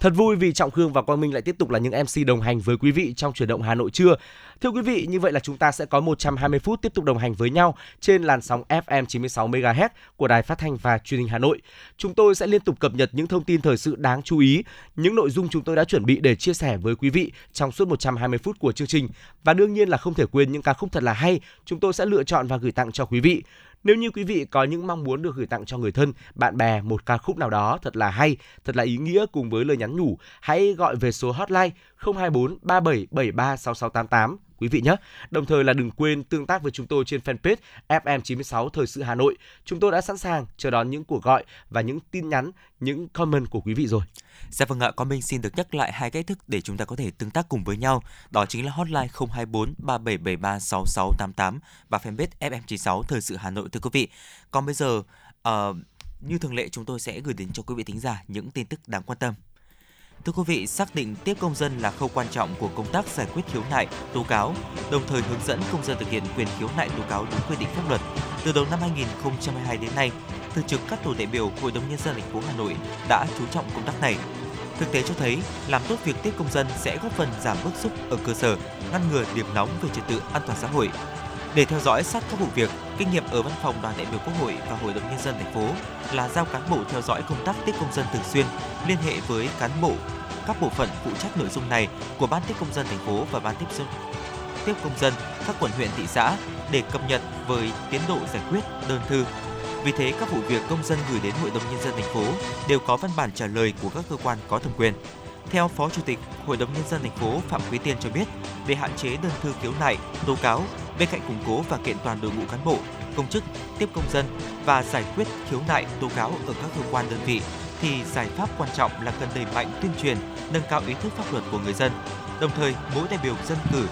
Thật vui vì Trọng Khương và Quang Minh lại tiếp tục là những MC đồng hành với quý vị trong chuyển động Hà Nội trưa. Thưa quý vị, như vậy là chúng ta sẽ có 120 phút tiếp tục đồng hành với nhau trên làn sóng FM 96 MHz của Đài Phát thanh và Truyền hình Hà Nội. Chúng tôi sẽ liên tục cập nhật những thông tin thời sự đáng chú ý, những nội dung chúng tôi đã chuẩn bị để chia sẻ với quý vị trong suốt 120 phút của chương trình. Và đương nhiên là không thể quên những ca khúc thật là hay, chúng tôi sẽ lựa chọn và gửi tặng cho quý vị. Nếu như quý vị có những mong muốn được gửi tặng cho người thân, bạn bè một ca khúc nào đó thật là hay, thật là ý nghĩa cùng với lời nhắn nhủ, hãy gọi về số hotline 024 3773 6688 quý vị nhé. Đồng thời là đừng quên tương tác với chúng tôi trên fanpage FM96 Thời sự Hà Nội. Chúng tôi đã sẵn sàng chờ đón những cuộc gọi và những tin nhắn, những comment của quý vị rồi. Dạ vâng ạ, con Minh xin được nhắc lại hai cách thức để chúng ta có thể tương tác cùng với nhau. Đó chính là hotline 024 3773 6688 và fanpage FM96 Thời sự Hà Nội thưa quý vị. Còn bây giờ, uh, như thường lệ chúng tôi sẽ gửi đến cho quý vị thính giả những tin tức đáng quan tâm. Thưa quý vị, xác định tiếp công dân là khâu quan trọng của công tác giải quyết khiếu nại, tố cáo, đồng thời hướng dẫn công dân thực hiện quyền khiếu nại tố cáo đúng quy định pháp luật. Từ đầu năm 2022 đến nay, thường trực các tổ đại biểu Hội đồng nhân dân thành phố Hà Nội đã chú trọng công tác này. Thực tế cho thấy, làm tốt việc tiếp công dân sẽ góp phần giảm bức xúc ở cơ sở, ngăn ngừa điểm nóng về trật tự an toàn xã hội. Để theo dõi sát các vụ việc, kinh nghiệm ở văn phòng đoàn đại biểu Quốc hội và Hội đồng nhân dân thành phố là giao cán bộ theo dõi công tác tiếp công dân thường xuyên, liên hệ với cán bộ các bộ phận phụ trách nội dung này của ban tiếp công dân thành phố và ban tiếp dân tiếp công dân các quận huyện thị xã để cập nhật với tiến độ giải quyết đơn thư. Vì thế các vụ việc công dân gửi đến Hội đồng nhân dân thành phố đều có văn bản trả lời của các cơ quan có thẩm quyền. Theo Phó Chủ tịch Hội đồng nhân dân thành phố Phạm Quý Tiên cho biết, để hạn chế đơn thư khiếu nại, tố cáo, bên cạnh củng cố và kiện toàn đội ngũ cán bộ, công chức, tiếp công dân và giải quyết khiếu nại, tố cáo ở các cơ quan đơn vị thì giải pháp quan trọng là cần đẩy mạnh tuyên truyền, nâng cao ý thức pháp luật của người dân. Đồng thời, mỗi đại biểu dân cử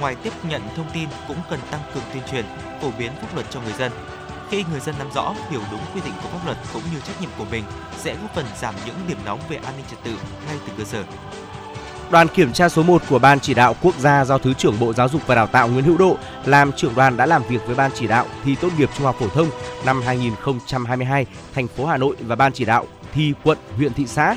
ngoài tiếp nhận thông tin cũng cần tăng cường tuyên truyền, phổ biến pháp luật cho người dân. Khi người dân nắm rõ, hiểu đúng quy định của pháp luật cũng như trách nhiệm của mình sẽ góp phần giảm những điểm nóng về an ninh trật tự ngay từ cơ sở. Đoàn kiểm tra số 1 của Ban chỉ đạo quốc gia do Thứ trưởng Bộ Giáo dục và Đào tạo Nguyễn Hữu Độ làm trưởng đoàn đã làm việc với Ban chỉ đạo thi tốt nghiệp trung học phổ thông năm 2022 thành phố Hà Nội và Ban chỉ đạo thi quận, huyện, thị xã.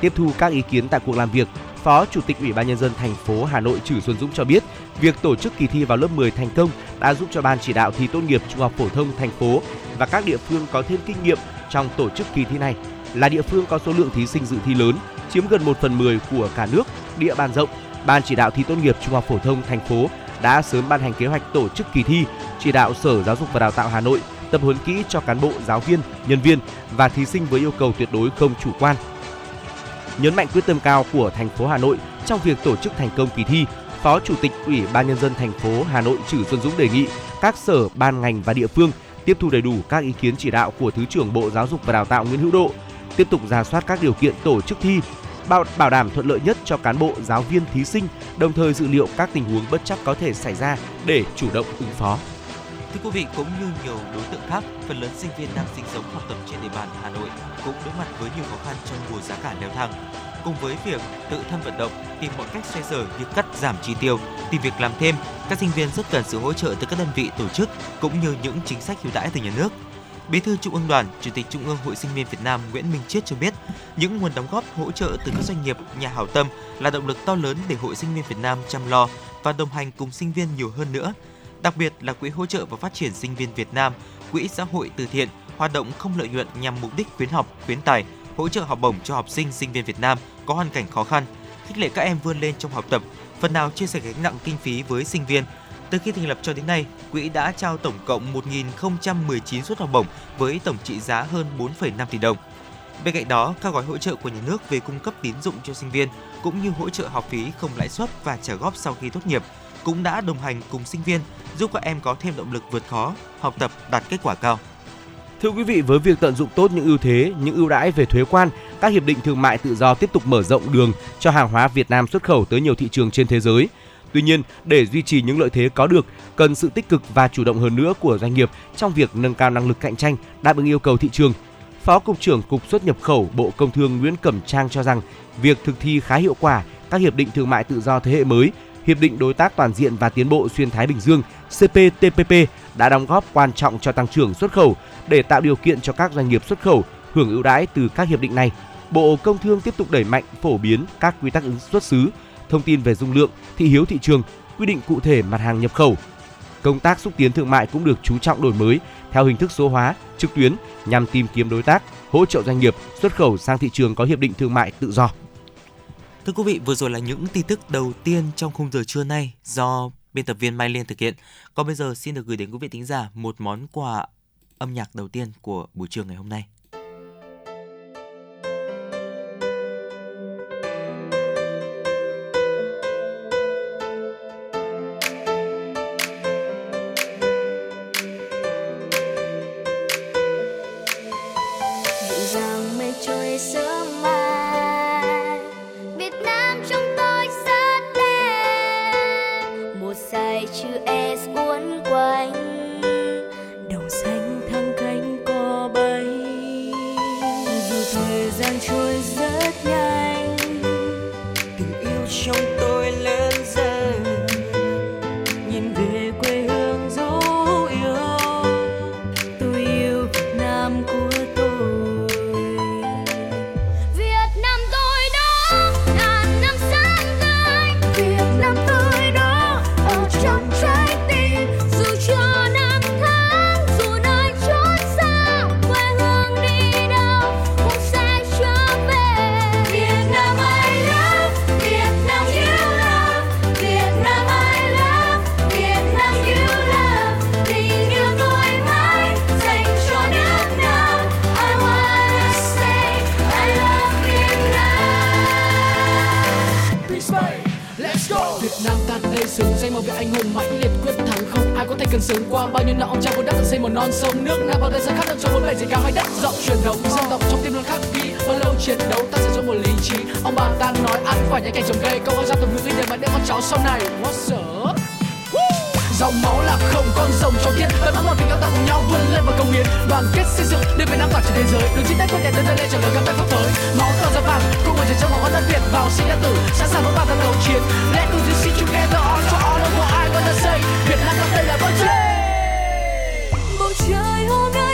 Tiếp thu các ý kiến tại cuộc làm việc, Phó Chủ tịch Ủy ban nhân dân thành phố Hà Nội Trử Xuân Dũng cho biết, việc tổ chức kỳ thi vào lớp 10 thành công đã giúp cho ban chỉ đạo thi tốt nghiệp trung học phổ thông thành phố và các địa phương có thêm kinh nghiệm trong tổ chức kỳ thi này. Là địa phương có số lượng thí sinh dự thi lớn, chiếm gần 1 phần 10 của cả nước, địa bàn rộng, ban chỉ đạo thi tốt nghiệp trung học phổ thông thành phố đã sớm ban hành kế hoạch tổ chức kỳ thi, chỉ đạo Sở Giáo dục và Đào tạo Hà Nội tập huấn kỹ cho cán bộ, giáo viên, nhân viên và thí sinh với yêu cầu tuyệt đối không chủ quan. Nhấn mạnh quyết tâm cao của thành phố Hà Nội trong việc tổ chức thành công kỳ thi, Phó Chủ tịch Ủy ban nhân dân thành phố Hà Nội Trử Xuân Dũng đề nghị các sở, ban ngành và địa phương tiếp thu đầy đủ các ý kiến chỉ đạo của Thứ trưởng Bộ Giáo dục và Đào tạo Nguyễn Hữu Độ, tiếp tục ra soát các điều kiện tổ chức thi, bảo, bảo đảm thuận lợi nhất cho cán bộ, giáo viên, thí sinh, đồng thời dự liệu các tình huống bất chắc có thể xảy ra để chủ động ứng phó. Thưa quý vị, cũng như nhiều đối tượng khác, phần lớn sinh viên đang sinh sống học tập trên địa bàn Hà Nội cũng đối mặt với nhiều khó khăn trong mùa giá cả leo thang. Cùng với việc tự thân vận động, tìm mọi cách xoay sở như cắt giảm chi tiêu, tìm việc làm thêm, các sinh viên rất cần sự hỗ trợ từ các đơn vị tổ chức cũng như những chính sách ưu đãi từ nhà nước. Bí thư Trung ương Đoàn, Chủ tịch Trung ương Hội Sinh viên Việt Nam Nguyễn Minh Chiết cho biết, những nguồn đóng góp hỗ trợ từ các doanh nghiệp, nhà hảo tâm là động lực to lớn để Hội Sinh viên Việt Nam chăm lo và đồng hành cùng sinh viên nhiều hơn nữa đặc biệt là Quỹ hỗ trợ và phát triển sinh viên Việt Nam, Quỹ xã hội từ thiện, hoạt động không lợi nhuận nhằm mục đích khuyến học, khuyến tài, hỗ trợ học bổng cho học sinh sinh viên Việt Nam có hoàn cảnh khó khăn, khích lệ các em vươn lên trong học tập, phần nào chia sẻ gánh nặng kinh phí với sinh viên. Từ khi thành lập cho đến nay, quỹ đã trao tổng cộng 1.019 suất học bổng với tổng trị giá hơn 4,5 tỷ đồng. Bên cạnh đó, các gói hỗ trợ của nhà nước về cung cấp tín dụng cho sinh viên cũng như hỗ trợ học phí không lãi suất và trả góp sau khi tốt nghiệp cũng đã đồng hành cùng sinh viên giúp các em có thêm động lực vượt khó, học tập đạt kết quả cao. Thưa quý vị, với việc tận dụng tốt những ưu thế, những ưu đãi về thuế quan, các hiệp định thương mại tự do tiếp tục mở rộng đường cho hàng hóa Việt Nam xuất khẩu tới nhiều thị trường trên thế giới. Tuy nhiên, để duy trì những lợi thế có được, cần sự tích cực và chủ động hơn nữa của doanh nghiệp trong việc nâng cao năng lực cạnh tranh, đáp ứng yêu cầu thị trường. Phó Cục trưởng Cục xuất nhập khẩu Bộ Công Thương Nguyễn Cẩm Trang cho rằng, việc thực thi khá hiệu quả các hiệp định thương mại tự do thế hệ mới Hiệp định Đối tác Toàn diện và Tiến bộ Xuyên Thái Bình Dương CPTPP đã đóng góp quan trọng cho tăng trưởng xuất khẩu để tạo điều kiện cho các doanh nghiệp xuất khẩu hưởng ưu đãi từ các hiệp định này. Bộ Công Thương tiếp tục đẩy mạnh phổ biến các quy tắc ứng xuất xứ, thông tin về dung lượng, thị hiếu thị trường, quy định cụ thể mặt hàng nhập khẩu. Công tác xúc tiến thương mại cũng được chú trọng đổi mới theo hình thức số hóa, trực tuyến nhằm tìm kiếm đối tác, hỗ trợ doanh nghiệp xuất khẩu sang thị trường có hiệp định thương mại tự do. Thưa quý vị, vừa rồi là những tin tức đầu tiên trong khung giờ trưa nay do biên tập viên Mai Liên thực hiện. Còn bây giờ xin được gửi đến quý vị thính giả một món quà âm nhạc đầu tiên của buổi trưa ngày hôm nay. trả lời các tay pháp tới máu cờ ra vàng cùng người chiến trong một con đất việt vào sinh ra tử, sẵn sàng bước vào cuộc đấu chiến. Let us do see together, all for all of what I wanna say. Việt nam ta đây là bầu trời bầu trời hôm nay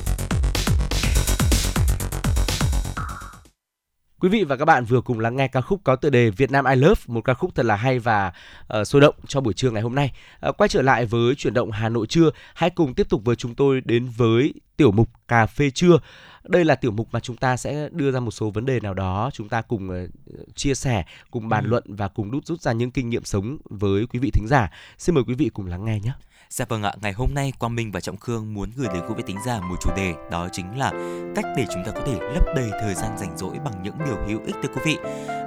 Quý vị và các bạn vừa cùng lắng nghe ca khúc có tựa đề Việt Nam I Love, một ca khúc thật là hay và uh, sôi động cho buổi trưa ngày hôm nay. Uh, quay trở lại với chuyển động Hà Nội trưa, hãy cùng tiếp tục với chúng tôi đến với tiểu mục cà phê trưa. Đây là tiểu mục mà chúng ta sẽ đưa ra một số vấn đề nào đó, chúng ta cùng uh, chia sẻ, cùng bàn ừ. luận và cùng đút rút ra những kinh nghiệm sống với quý vị thính giả. Xin mời quý vị cùng lắng nghe nhé. Dạ vâng ạ, ngày hôm nay Quang Minh và Trọng Khương muốn gửi đến quý vị tính giả một chủ đề đó chính là cách để chúng ta có thể lấp đầy thời gian rảnh rỗi bằng những điều hữu ích thưa quý vị.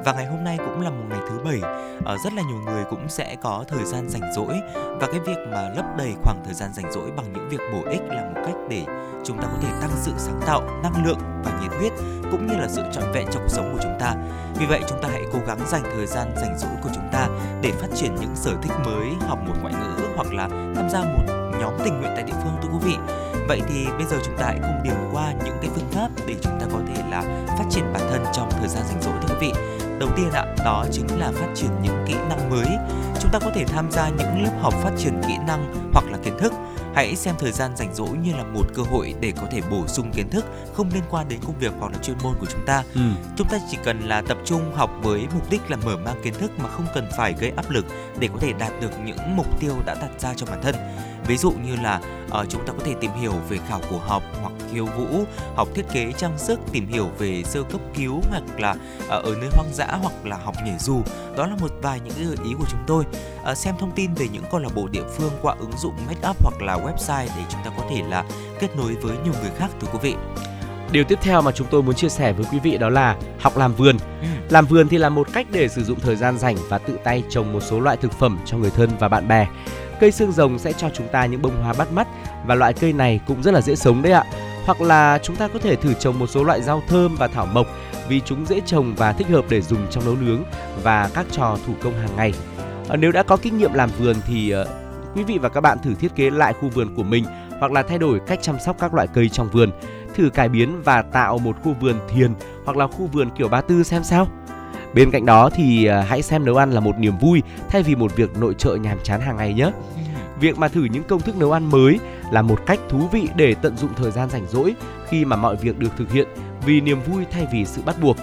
Và ngày hôm nay cũng là một ngày thứ bảy, ở rất là nhiều người cũng sẽ có thời gian rảnh rỗi và cái việc mà lấp đầy khoảng thời gian rảnh rỗi bằng những việc bổ ích là một cách để chúng ta có thể tăng sự sáng tạo, năng lượng và nhiệt huyết cũng như là sự trọn vẹn trong cuộc sống của chúng ta. Vì vậy chúng ta hãy cố gắng dành thời gian rảnh rỗi của chúng ta để phát triển những sở thích mới, học một ngoại ngữ hoặc là tham gia một nhóm tình nguyện tại địa phương thưa quý vị. Vậy thì bây giờ chúng ta hãy cùng điểm qua những cái phương pháp để chúng ta có thể là phát triển bản thân trong thời gian rảnh rỗi thưa quý vị. Đầu tiên ạ, đó chính là phát triển những kỹ năng mới. Chúng ta có thể tham gia những lớp học phát triển kỹ năng hoặc là kiến thức Hãy xem thời gian rảnh rỗi như là một cơ hội để có thể bổ sung kiến thức không liên quan đến công việc hoặc là chuyên môn của chúng ta. Ừ. Chúng ta chỉ cần là tập trung học với mục đích là mở mang kiến thức mà không cần phải gây áp lực để có thể đạt được những mục tiêu đã đặt ra cho bản thân ví dụ như là uh, chúng ta có thể tìm hiểu về khảo cổ học hoặc khiêu vũ học thiết kế trang sức tìm hiểu về sơ cấp cứu hoặc là uh, ở nơi hoang dã hoặc là học nhảy dù đó là một vài những gợi ý của chúng tôi uh, xem thông tin về những câu lạc bộ địa phương qua ứng dụng make up hoặc là website để chúng ta có thể là kết nối với nhiều người khác thưa quý vị Điều tiếp theo mà chúng tôi muốn chia sẻ với quý vị đó là học làm vườn. Ừ. Làm vườn thì là một cách để sử dụng thời gian rảnh và tự tay trồng một số loại thực phẩm cho người thân và bạn bè. Cây xương rồng sẽ cho chúng ta những bông hoa bắt mắt và loại cây này cũng rất là dễ sống đấy ạ. Hoặc là chúng ta có thể thử trồng một số loại rau thơm và thảo mộc vì chúng dễ trồng và thích hợp để dùng trong nấu nướng và các trò thủ công hàng ngày. Ờ, nếu đã có kinh nghiệm làm vườn thì ờ, quý vị và các bạn thử thiết kế lại khu vườn của mình hoặc là thay đổi cách chăm sóc các loại cây trong vườn, thử cải biến và tạo một khu vườn thiền hoặc là khu vườn kiểu ba tư xem sao. Bên cạnh đó thì à, hãy xem nấu ăn là một niềm vui thay vì một việc nội trợ nhàm chán hàng ngày nhé. Việc mà thử những công thức nấu ăn mới là một cách thú vị để tận dụng thời gian rảnh rỗi khi mà mọi việc được thực hiện vì niềm vui thay vì sự bắt buộc.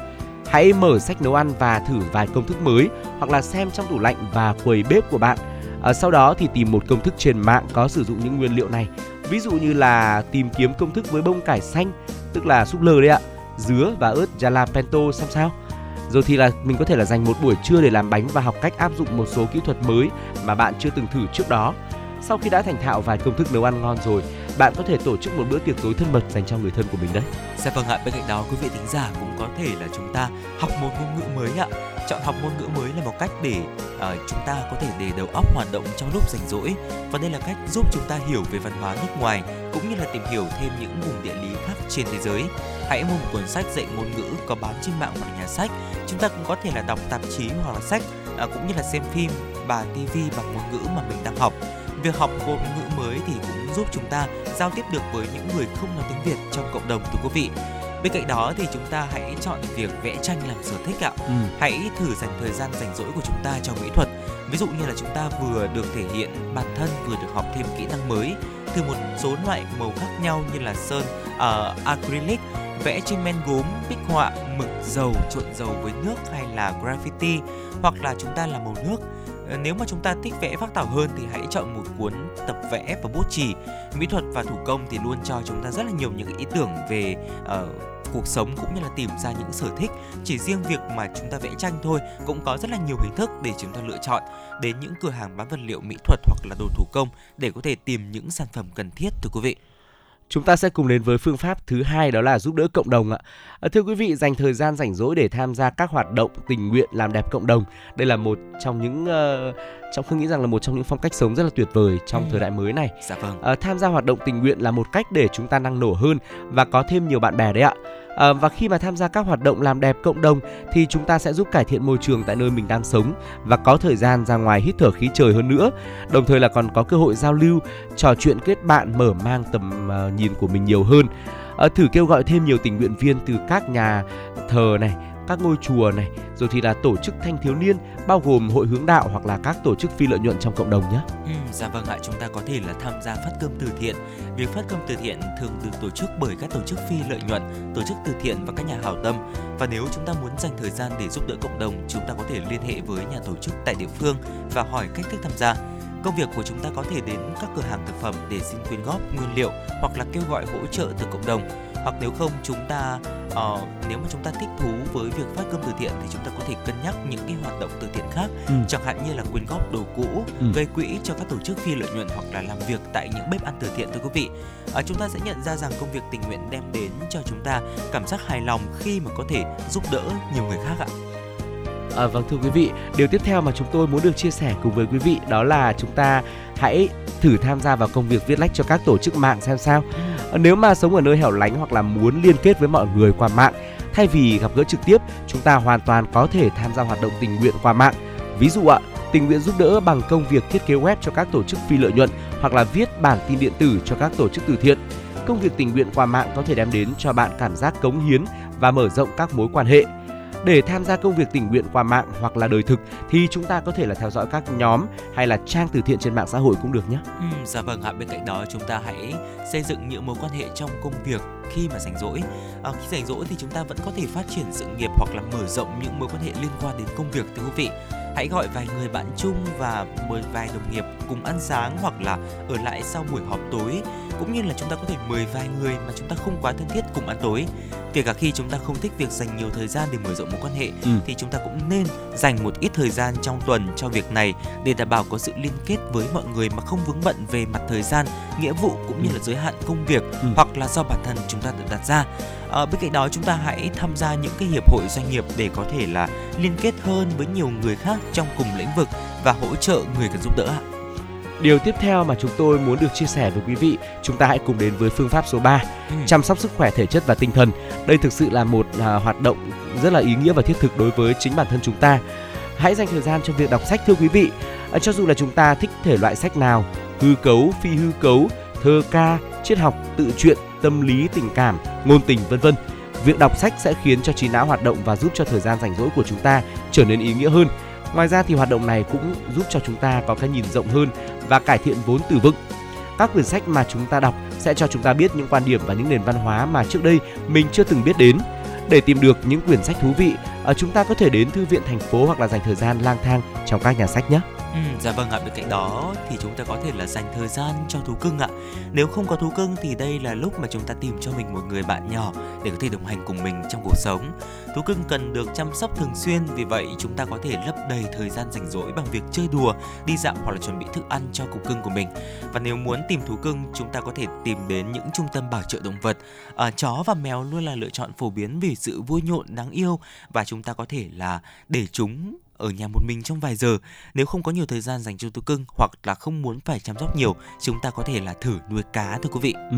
Hãy mở sách nấu ăn và thử vài công thức mới hoặc là xem trong tủ lạnh và quầy bếp của bạn. À, sau đó thì tìm một công thức trên mạng có sử dụng những nguyên liệu này. Ví dụ như là tìm kiếm công thức với bông cải xanh, tức là súp lơ đấy ạ, dứa và ớt jalapeno xem sao rồi thì là mình có thể là dành một buổi trưa để làm bánh và học cách áp dụng một số kỹ thuật mới mà bạn chưa từng thử trước đó. Sau khi đã thành thạo vài công thức nấu ăn ngon rồi bạn có thể tổ chức một bữa tiệc tối thân mật dành cho người thân của mình đấy. Dạ vâng ạ, bên cạnh đó quý vị thính giả cũng có thể là chúng ta học một ngôn ngữ mới ạ. Chọn học ngôn ngữ mới là một cách để uh, chúng ta có thể để đầu óc hoạt động trong lúc rảnh rỗi và đây là cách giúp chúng ta hiểu về văn hóa nước ngoài cũng như là tìm hiểu thêm những vùng địa lý khác trên thế giới. Hãy mua một cuốn sách dạy ngôn ngữ có bán trên mạng hoặc nhà sách. Chúng ta cũng có thể là đọc tạp chí hoặc là sách uh, cũng như là xem phim, và TV bằng ngôn ngữ mà mình đang học Việc học ngôn ngữ mới thì cũng giúp chúng ta giao tiếp được với những người không nói tiếng Việt trong cộng đồng thưa quý vị. Bên cạnh đó thì chúng ta hãy chọn việc vẽ tranh làm sở thích ạ. Ừ. Hãy thử dành thời gian rảnh rỗi của chúng ta cho mỹ thuật. Ví dụ như là chúng ta vừa được thể hiện bản thân vừa được học thêm kỹ năng mới, thử một số loại màu khác nhau như là sơn, uh, acrylic, vẽ trên men gốm, bích họa, mực dầu, trộn dầu với nước hay là graffiti hoặc là chúng ta làm màu nước Ờ, nếu mà chúng ta thích vẽ phác thảo hơn thì hãy chọn một cuốn tập vẽ và bút chì. Mỹ thuật và thủ công thì luôn cho chúng ta rất là nhiều những ý tưởng về uh, cuộc sống cũng như là tìm ra những sở thích. Chỉ riêng việc mà chúng ta vẽ tranh thôi cũng có rất là nhiều hình thức để chúng ta lựa chọn. Đến những cửa hàng bán vật liệu mỹ thuật hoặc là đồ thủ công để có thể tìm những sản phẩm cần thiết thưa quý vị. Chúng ta sẽ cùng đến với phương pháp thứ hai đó là giúp đỡ cộng đồng ạ. À, thưa quý vị, dành thời gian rảnh rỗi để tham gia các hoạt động tình nguyện làm đẹp cộng đồng. Đây là một trong những uh, trong tôi nghĩ rằng là một trong những phong cách sống rất là tuyệt vời trong ừ. thời đại mới này. Dạ vâng. À, tham gia hoạt động tình nguyện là một cách để chúng ta năng nổ hơn và có thêm nhiều bạn bè đấy ạ. À, và khi mà tham gia các hoạt động làm đẹp cộng đồng thì chúng ta sẽ giúp cải thiện môi trường tại nơi mình đang sống và có thời gian ra ngoài hít thở khí trời hơn nữa. Đồng thời là còn có cơ hội giao lưu, trò chuyện kết bạn, mở mang tầm uh, nhìn của mình nhiều hơn. À, thử kêu gọi thêm nhiều tình nguyện viên từ các nhà thờ này, các ngôi chùa này, rồi thì là tổ chức thanh thiếu niên bao gồm hội hướng đạo hoặc là các tổ chức phi lợi nhuận trong cộng đồng nhé. Ừ, dạ vâng ạ, chúng ta có thể là tham gia phát cơm từ thiện. Việc phát cơm từ thiện thường được tổ chức bởi các tổ chức phi lợi nhuận, tổ chức từ thiện và các nhà hảo tâm. Và nếu chúng ta muốn dành thời gian để giúp đỡ cộng đồng, chúng ta có thể liên hệ với nhà tổ chức tại địa phương và hỏi cách thức tham gia. Công việc của chúng ta có thể đến các cửa hàng thực phẩm để xin quyên góp nguyên liệu hoặc là kêu gọi hỗ trợ từ cộng đồng hoặc nếu không chúng ta uh, nếu mà chúng ta thích thú với việc phát cơm từ thiện thì chúng ta có thể cân nhắc những cái hoạt động từ thiện khác ừ. chẳng hạn như là quyên góp đồ cũ ừ. gây quỹ cho các tổ chức phi lợi nhuận hoặc là làm việc tại những bếp ăn từ thiện thưa quý vị uh, chúng ta sẽ nhận ra rằng công việc tình nguyện đem đến cho chúng ta cảm giác hài lòng khi mà có thể giúp đỡ nhiều người khác ạ À, vâng thưa quý vị, điều tiếp theo mà chúng tôi muốn được chia sẻ cùng với quý vị đó là chúng ta hãy thử tham gia vào công việc viết lách cho các tổ chức mạng xem sao. À, nếu mà sống ở nơi hẻo lánh hoặc là muốn liên kết với mọi người qua mạng, thay vì gặp gỡ trực tiếp, chúng ta hoàn toàn có thể tham gia hoạt động tình nguyện qua mạng. Ví dụ ạ, tình nguyện giúp đỡ bằng công việc thiết kế web cho các tổ chức phi lợi nhuận hoặc là viết bản tin điện tử cho các tổ chức từ thiện. Công việc tình nguyện qua mạng có thể đem đến cho bạn cảm giác cống hiến và mở rộng các mối quan hệ để tham gia công việc tình nguyện qua mạng hoặc là đời thực thì chúng ta có thể là theo dõi các nhóm hay là trang từ thiện trên mạng xã hội cũng được nhé. Ừ, dạ vâng ạ. Bên cạnh đó chúng ta hãy xây dựng những mối quan hệ trong công việc khi mà rảnh rỗi. À, khi rảnh rỗi thì chúng ta vẫn có thể phát triển sự nghiệp hoặc là mở rộng những mối quan hệ liên quan đến công việc thưa quý vị. Hãy gọi vài người bạn chung và mời vài đồng nghiệp cùng ăn sáng hoặc là ở lại sau buổi họp tối cũng như là chúng ta có thể mời vài người mà chúng ta không quá thân thiết cùng ăn tối kể cả khi chúng ta không thích việc dành nhiều thời gian để mở rộng mối quan hệ ừ. thì chúng ta cũng nên dành một ít thời gian trong tuần cho việc này để đảm bảo có sự liên kết với mọi người mà không vướng bận về mặt thời gian nghĩa vụ cũng như là giới hạn công việc ừ. hoặc là do bản thân chúng ta tự đặt ra à, bên cạnh đó chúng ta hãy tham gia những cái hiệp hội doanh nghiệp để có thể là liên kết hơn với nhiều người khác trong cùng lĩnh vực và hỗ trợ người cần giúp đỡ ạ Điều tiếp theo mà chúng tôi muốn được chia sẻ với quý vị, chúng ta hãy cùng đến với phương pháp số 3, ừ. chăm sóc sức khỏe thể chất và tinh thần. Đây thực sự là một à, hoạt động rất là ý nghĩa và thiết thực đối với chính bản thân chúng ta. Hãy dành thời gian cho việc đọc sách thưa quý vị. À, cho dù là chúng ta thích thể loại sách nào, hư cấu, phi hư cấu, thơ ca, triết học, tự truyện, tâm lý, tình cảm, ngôn tình vân vân. Việc đọc sách sẽ khiến cho trí não hoạt động và giúp cho thời gian rảnh rỗi của chúng ta trở nên ý nghĩa hơn. Ngoài ra thì hoạt động này cũng giúp cho chúng ta có cái nhìn rộng hơn và cải thiện vốn từ vựng. Các quyển sách mà chúng ta đọc sẽ cho chúng ta biết những quan điểm và những nền văn hóa mà trước đây mình chưa từng biết đến. Để tìm được những quyển sách thú vị, ờ, chúng ta có thể đến thư viện thành phố hoặc là dành thời gian lang thang trong các nhà sách nhé. Ừ, dạ vâng ạ, bên cạnh đó thì chúng ta có thể là dành thời gian cho thú cưng ạ. Nếu không có thú cưng thì đây là lúc mà chúng ta tìm cho mình một người bạn nhỏ để có thể đồng hành cùng mình trong cuộc sống. Thú cưng cần được chăm sóc thường xuyên, vì vậy chúng ta có thể lấp đầy thời gian rảnh rỗi bằng việc chơi đùa, đi dạo hoặc là chuẩn bị thức ăn cho cục cưng của mình. Và nếu muốn tìm thú cưng, chúng ta có thể tìm đến những trung tâm bảo trợ động vật. À, chó và mèo luôn là lựa chọn phổ biến vì sự vui nhộn đáng yêu và chúng ta có thể là để chúng ở nhà một mình trong vài giờ. Nếu không có nhiều thời gian dành cho thú cưng hoặc là không muốn phải chăm sóc nhiều, chúng ta có thể là thử nuôi cá thưa quý vị. Ừ.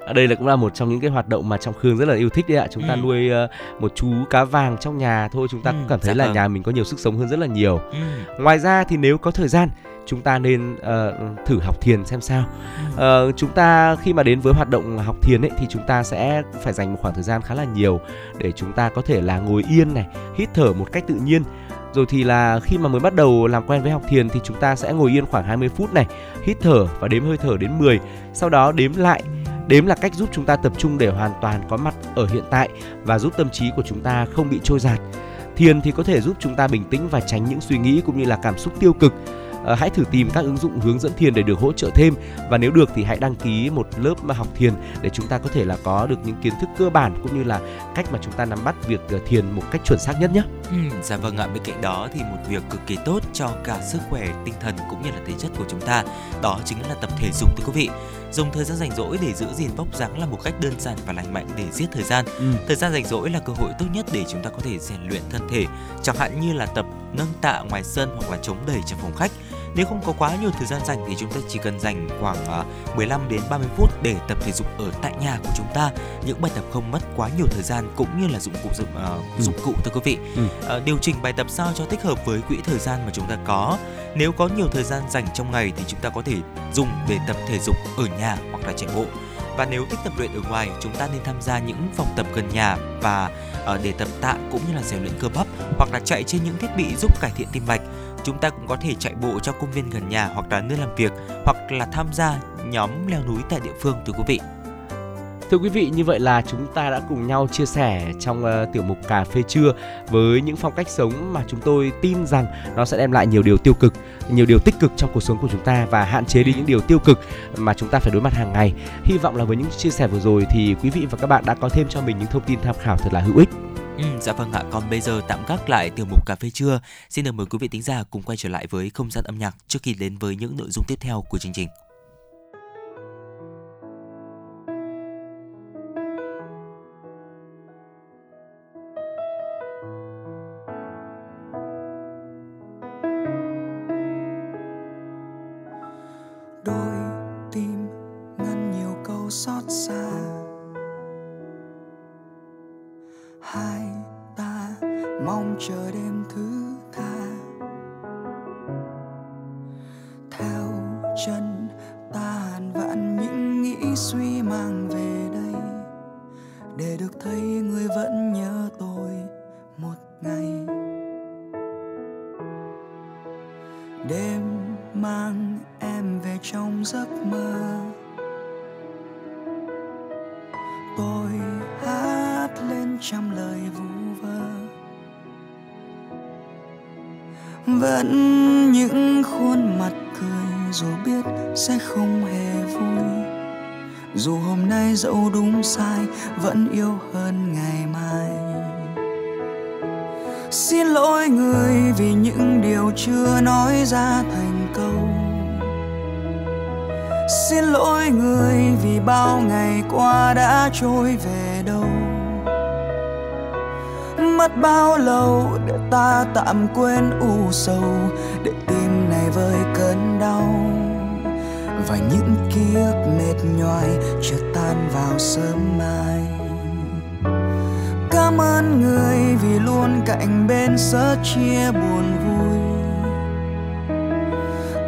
Ở đây là cũng là một trong những cái hoạt động mà trong Khương rất là yêu thích đấy ạ. Chúng ừ. ta nuôi uh, một chú cá vàng trong nhà thôi, chúng ta ừ, cũng cảm thấy dạ là vâng. nhà mình có nhiều sức sống hơn rất là nhiều. Ừ. Ngoài ra thì nếu có thời gian chúng ta nên uh, thử học thiền xem sao. Uh, chúng ta khi mà đến với hoạt động học thiền ấy thì chúng ta sẽ phải dành một khoảng thời gian khá là nhiều để chúng ta có thể là ngồi yên này, hít thở một cách tự nhiên rồi thì là khi mà mới bắt đầu làm quen với học thiền thì chúng ta sẽ ngồi yên khoảng 20 phút này, hít thở và đếm hơi thở đến 10. Sau đó đếm lại Đếm là cách giúp chúng ta tập trung để hoàn toàn có mặt ở hiện tại và giúp tâm trí của chúng ta không bị trôi giạt. Thiền thì có thể giúp chúng ta bình tĩnh và tránh những suy nghĩ cũng như là cảm xúc tiêu cực Ờ, hãy thử tìm các ứng dụng hướng dẫn thiền để được hỗ trợ thêm và nếu được thì hãy đăng ký một lớp mà học thiền để chúng ta có thể là có được những kiến thức cơ bản cũng như là cách mà chúng ta nắm bắt việc ờ, thiền một cách chuẩn xác nhất nhé. Ừ, dạ vâng ạ. Bên cạnh đó thì một việc cực kỳ tốt cho cả sức khỏe tinh thần cũng như là thể chất của chúng ta đó chính là tập thể dục thưa quý vị. Dùng thời gian rảnh rỗi để giữ gìn vóc dáng là một cách đơn giản và lành mạnh để giết thời gian. Ừ. Thời gian rảnh rỗi là cơ hội tốt nhất để chúng ta có thể rèn luyện thân thể, chẳng hạn như là tập nâng tạ ngoài sân hoặc là chống đẩy trong phòng khách nếu không có quá nhiều thời gian dành thì chúng ta chỉ cần dành khoảng 15 à, đến 30 phút để tập thể dục ở tại nhà của chúng ta. Những bài tập không mất quá nhiều thời gian cũng như là dụng cụ dụng uh, dụng cụ thưa quý vị. Ừ. Uh, điều chỉnh bài tập sao cho thích hợp với quỹ thời gian mà chúng ta có. Nếu có nhiều thời gian dành trong ngày thì chúng ta có thể dùng để tập thể dục ở nhà hoặc là chạy bộ Và nếu thích tập luyện ở ngoài, chúng ta nên tham gia những phòng tập gần nhà và để tập tạ cũng như là rèn luyện cơ bắp hoặc là chạy trên những thiết bị giúp cải thiện tim mạch. Chúng ta cũng có thể chạy bộ trong công viên gần nhà hoặc là nơi làm việc hoặc là tham gia nhóm leo núi tại địa phương thưa quý vị. Thưa quý vị, như vậy là chúng ta đã cùng nhau chia sẻ trong uh, tiểu mục cà phê trưa với những phong cách sống mà chúng tôi tin rằng nó sẽ đem lại nhiều điều tiêu cực, nhiều điều tích cực trong cuộc sống của chúng ta và hạn chế đi những điều tiêu cực mà chúng ta phải đối mặt hàng ngày. Hy vọng là với những chia sẻ vừa rồi thì quý vị và các bạn đã có thêm cho mình những thông tin tham khảo thật là hữu ích. Ừ, dạ vâng ạ, còn bây giờ tạm gác lại tiểu mục cà phê trưa. Xin được mời quý vị tính giả cùng quay trở lại với không gian âm nhạc trước khi đến với những nội dung tiếp theo của chương trình. Hai ta mong chờ đêm thứ hai. Bao lâu để ta tạm quên u sầu, để tim này vơi cơn đau. Và những ký ức mệt nhoài chưa tan vào sớm mai. Cảm ơn người vì luôn cạnh bên sớ chia buồn vui.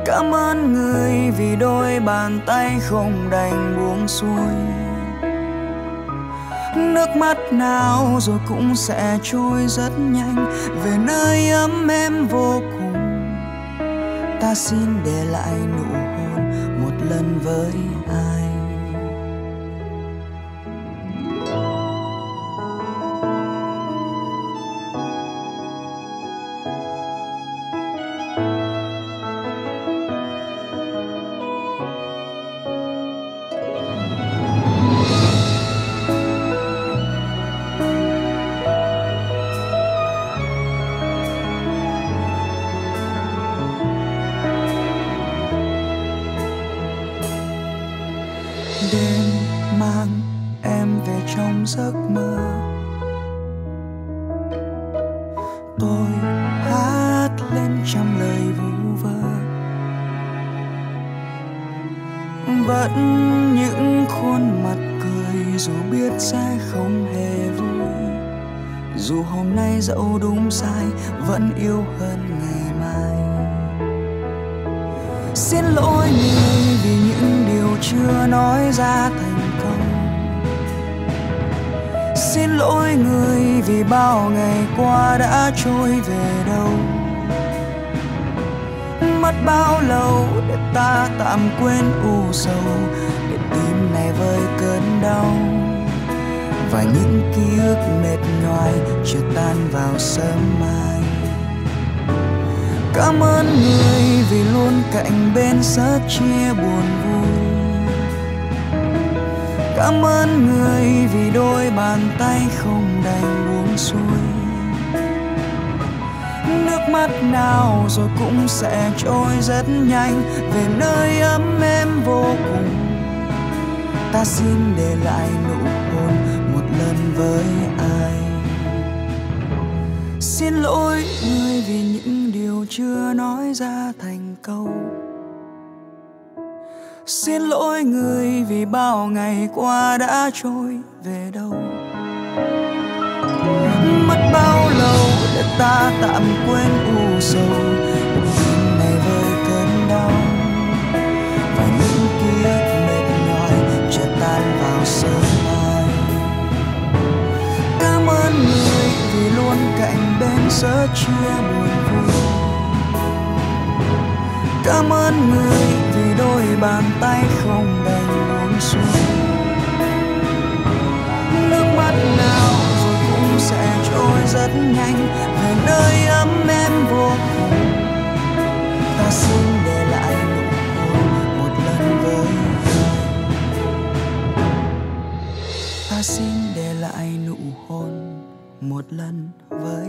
Cảm ơn người vì đôi bàn tay không đành buông xuôi nước mắt nào rồi cũng sẽ trôi rất nhanh. Về nơi ấm em vô cùng, ta xin để lại nụ hôn một lần với ai? Chia buồn vui. Cảm ơn người vì đôi bàn tay không đành buông xuôi. Nước mắt nào rồi cũng sẽ trôi rất nhanh, về nơi ấm êm vô cùng. Ta xin để lại nụ hôn một lần với ai. Xin lỗi người vì những điều chưa nói ra. xin lỗi người vì bao ngày qua đã trôi về đâu. Mất bao lâu để ta tạm quên u sầu? Tình này với cơn đau và những ký ức mệt nhòi chợt tan vào sương mai. Cảm ơn người vì luôn cạnh bên giữa chia buồn vui. Cảm ơn người đôi bàn tay không đành buông xuống. Nước mắt nào rồi cũng sẽ trôi rất nhanh, về nơi ấm em vô cùng. Ta xin để lại nụ hôn một lần với ta xin để lại nụ hôn một lần với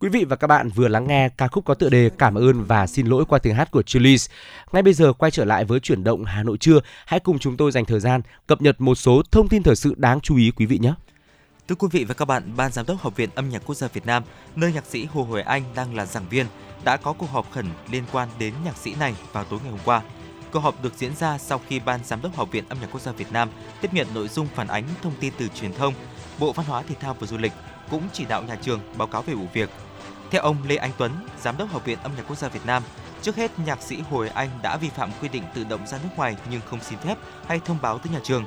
Quý vị và các bạn vừa lắng nghe ca khúc có tựa đề Cảm ơn và xin lỗi qua tiếng hát của Chillies. Ngay bây giờ quay trở lại với chuyển động Hà Nội trưa, hãy cùng chúng tôi dành thời gian cập nhật một số thông tin thời sự đáng chú ý quý vị nhé. Thưa quý vị và các bạn, Ban Giám đốc Học viện Âm nhạc Quốc gia Việt Nam, nơi nhạc sĩ Hồ Hoài Anh đang là giảng viên, đã có cuộc họp khẩn liên quan đến nhạc sĩ này vào tối ngày hôm qua. Cuộc họp được diễn ra sau khi Ban Giám đốc Học viện Âm nhạc Quốc gia Việt Nam tiếp nhận nội dung phản ánh thông tin từ truyền thông, Bộ Văn hóa Thể thao và Du lịch cũng chỉ đạo nhà trường báo cáo về vụ việc. Theo ông Lê Anh Tuấn, Giám đốc Học viện Âm nhạc Quốc gia Việt Nam, trước hết nhạc sĩ Hồi Anh đã vi phạm quy định tự động ra nước ngoài nhưng không xin phép hay thông báo tới nhà trường.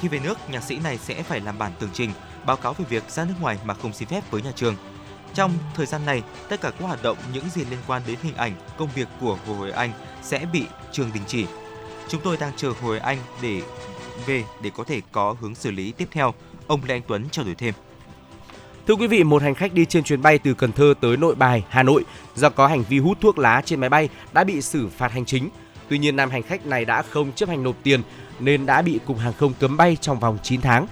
Khi về nước, nhạc sĩ này sẽ phải làm bản tường trình, báo cáo về việc ra nước ngoài mà không xin phép với nhà trường. Trong thời gian này, tất cả các hoạt động những gì liên quan đến hình ảnh, công việc của Hồ Hồi Anh sẽ bị trường đình chỉ. Chúng tôi đang chờ Hồ Hồi Anh để về để có thể có hướng xử lý tiếp theo. Ông Lê Anh Tuấn trao đổi thêm. Thưa quý vị, một hành khách đi trên chuyến bay từ Cần Thơ tới Nội Bài, Hà Nội do có hành vi hút thuốc lá trên máy bay đã bị xử phạt hành chính. Tuy nhiên, nam hành khách này đã không chấp hành nộp tiền nên đã bị Cục Hàng không cấm bay trong vòng 9 tháng.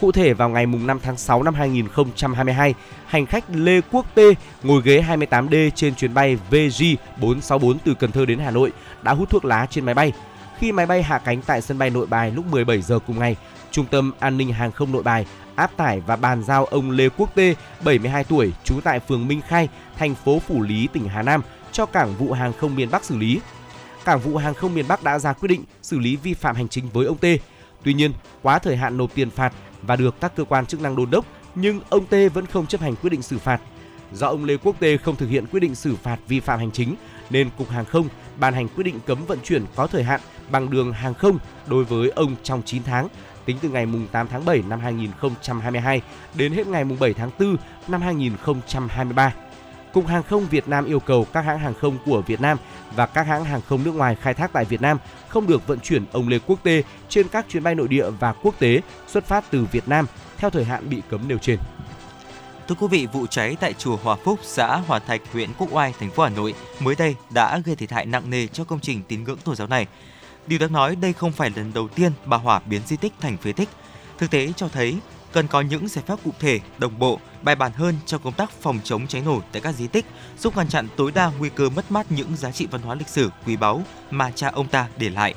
Cụ thể vào ngày 5 tháng 6 năm 2022, hành khách Lê Quốc Tê ngồi ghế 28D trên chuyến bay VG464 từ Cần Thơ đến Hà Nội đã hút thuốc lá trên máy bay. Khi máy bay hạ cánh tại sân bay Nội Bài lúc 17 giờ cùng ngày, Trung tâm An ninh Hàng không Nội Bài áp tải và bàn giao ông Lê Quốc Tê, 72 tuổi, trú tại phường Minh Khai, thành phố Phủ Lý, tỉnh Hà Nam cho Cảng vụ Hàng không miền Bắc xử lý. Cảng vụ Hàng không miền Bắc đã ra quyết định xử lý vi phạm hành chính với ông Tê. Tuy nhiên, quá thời hạn nộp tiền phạt và được các cơ quan chức năng đôn đốc, nhưng ông Tê vẫn không chấp hành quyết định xử phạt. Do ông Lê Quốc Tê không thực hiện quyết định xử phạt vi phạm hành chính, nên Cục Hàng không ban hành quyết định cấm vận chuyển có thời hạn bằng đường hàng không đối với ông trong 9 tháng, tính từ ngày 8 tháng 7 năm 2022 đến hết ngày 7 tháng 4 năm 2023. Cục Hàng không Việt Nam yêu cầu các hãng hàng không của Việt Nam và các hãng hàng không nước ngoài khai thác tại Việt Nam không được vận chuyển ông Lê Quốc Tê trên các chuyến bay nội địa và quốc tế xuất phát từ Việt Nam theo thời hạn bị cấm nêu trên. Thưa quý vị, vụ cháy tại chùa Hòa Phúc, xã Hòa Thạch, huyện Quốc Oai, thành phố Hà Nội mới đây đã gây thiệt hại nặng nề cho công trình tín ngưỡng tôn giáo này. Điều đáng nói đây không phải lần đầu tiên bà Hỏa biến di tích thành phế tích. Thực tế cho thấy cần có những giải pháp cụ thể, đồng bộ, bài bản hơn trong công tác phòng chống cháy nổ tại các di tích, giúp ngăn chặn tối đa nguy cơ mất mát những giá trị văn hóa lịch sử quý báu mà cha ông ta để lại.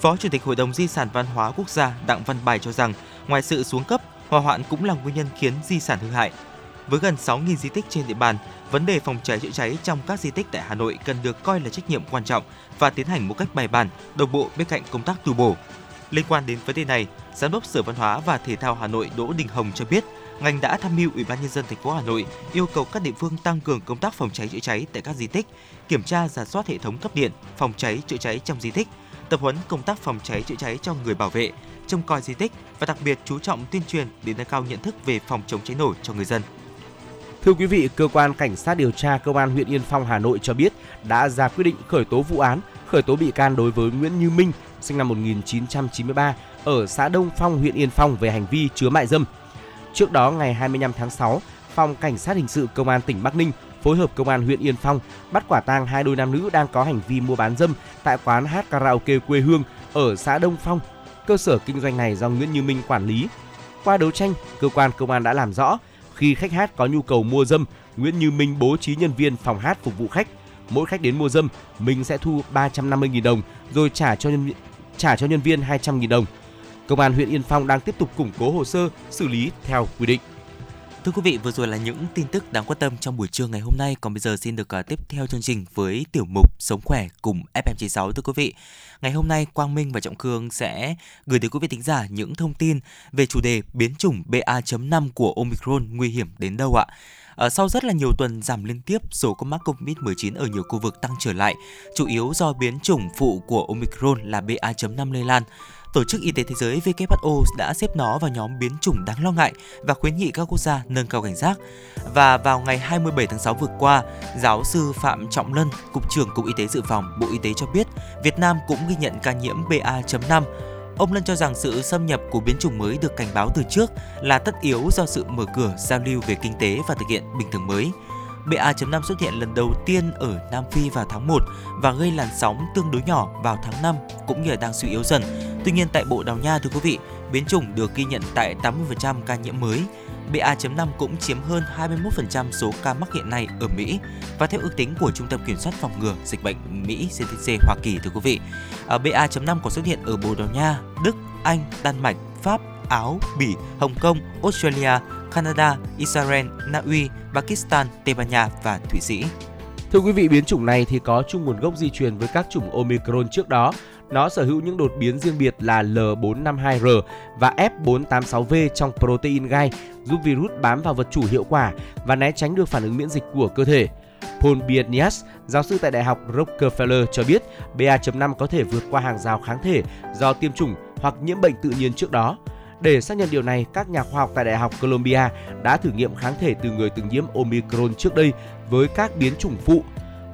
Phó Chủ tịch Hội đồng Di sản Văn hóa Quốc gia Đặng Văn Bài cho rằng, ngoài sự xuống cấp, hỏa hoạn cũng là nguyên nhân khiến di sản hư hại. Với gần 6.000 di tích trên địa bàn, vấn đề phòng cháy chữa cháy trong các di tích tại Hà Nội cần được coi là trách nhiệm quan trọng và tiến hành một cách bài bản, đồng bộ bên cạnh công tác tu bổ. Liên quan đến vấn đề này, Giám đốc Sở Văn hóa và Thể thao Hà Nội Đỗ Đình Hồng cho biết, ngành đã tham mưu Ủy ban nhân dân thành phố Hà Nội yêu cầu các địa phương tăng cường công tác phòng cháy chữa cháy tại các di tích, kiểm tra giả soát hệ thống cấp điện, phòng cháy chữa cháy trong di tích, tập huấn công tác phòng cháy chữa cháy cho người bảo vệ, trông coi di tích và đặc biệt chú trọng tuyên truyền để nâng cao nhận thức về phòng chống cháy nổ cho người dân. Thưa quý vị, cơ quan cảnh sát điều tra công an huyện Yên Phong Hà Nội cho biết đã ra quyết định khởi tố vụ án, khởi tố bị can đối với Nguyễn Như Minh, sinh năm 1993 ở xã Đông Phong, huyện Yên Phong về hành vi chứa mại dâm. Trước đó ngày 25 tháng 6, Phòng Cảnh sát hình sự Công an tỉnh Bắc Ninh phối hợp Công an huyện Yên Phong bắt quả tang hai đôi nam nữ đang có hành vi mua bán dâm tại quán hát karaoke quê hương ở xã Đông Phong. Cơ sở kinh doanh này do Nguyễn Như Minh quản lý. Qua đấu tranh, cơ quan công an đã làm rõ khi khách hát có nhu cầu mua dâm, Nguyễn Như Minh bố trí nhân viên phòng hát phục vụ khách. mỗi khách đến mua dâm, mình sẽ thu 350.000 đồng rồi trả cho nhân trả cho nhân viên 200.000 đồng. Công an huyện Yên Phong đang tiếp tục củng cố hồ sơ, xử lý theo quy định. Thưa quý vị, vừa rồi là những tin tức đáng quan tâm trong buổi trưa ngày hôm nay. Còn bây giờ xin được à, tiếp theo chương trình với tiểu mục Sống khỏe cùng FM96 thưa quý vị. Ngày hôm nay Quang Minh và Trọng Cương sẽ gửi tới quý vị thính giả những thông tin về chủ đề biến chủng BA.5 của Omicron nguy hiểm đến đâu ạ. À, sau rất là nhiều tuần giảm liên tiếp, số ca mắc COVID-19 ở nhiều khu vực tăng trở lại, chủ yếu do biến chủng phụ của Omicron là BA.5 lây lan. Tổ chức Y tế Thế giới WHO đã xếp nó vào nhóm biến chủng đáng lo ngại và khuyến nghị các quốc gia nâng cao cảnh giác. Và vào ngày 27 tháng 6 vừa qua, giáo sư Phạm Trọng Lân, Cục trưởng Cục Y tế Dự phòng Bộ Y tế cho biết Việt Nam cũng ghi nhận ca nhiễm BA.5 Ông Lân cho rằng sự xâm nhập của biến chủng mới được cảnh báo từ trước là tất yếu do sự mở cửa giao lưu về kinh tế và thực hiện bình thường mới. BA.5 xuất hiện lần đầu tiên ở Nam Phi vào tháng 1 và gây làn sóng tương đối nhỏ vào tháng 5 cũng như đang suy yếu dần. Tuy nhiên tại Bộ Đào Nha thưa quý vị, biến chủng được ghi nhận tại 80% ca nhiễm mới. BA.5 cũng chiếm hơn 21% số ca mắc hiện nay ở Mỹ và theo ước tính của Trung tâm Kiểm soát phòng ngừa dịch bệnh Mỹ CDC Hoa Kỳ thưa quý vị. À, BA.5 có xuất hiện ở Bồ Đào Nha, Đức, Anh, Đan Mạch, Pháp, Áo, Bỉ, Hồng Kông, Australia, Canada, Israel, Na Uy, Pakistan, Tây Ban Nha và Thụy Sĩ. Thưa quý vị, biến chủng này thì có chung nguồn gốc di truyền với các chủng Omicron trước đó. Nó sở hữu những đột biến riêng biệt là L452R và F486V trong protein gai, giúp virus bám vào vật chủ hiệu quả và né tránh được phản ứng miễn dịch của cơ thể. Paul Bienias, giáo sư tại Đại học Rockefeller cho biết BA.5 có thể vượt qua hàng rào kháng thể do tiêm chủng hoặc nhiễm bệnh tự nhiên trước đó. Để xác nhận điều này, các nhà khoa học tại Đại học Columbia đã thử nghiệm kháng thể từ người từng nhiễm Omicron trước đây với các biến chủng phụ.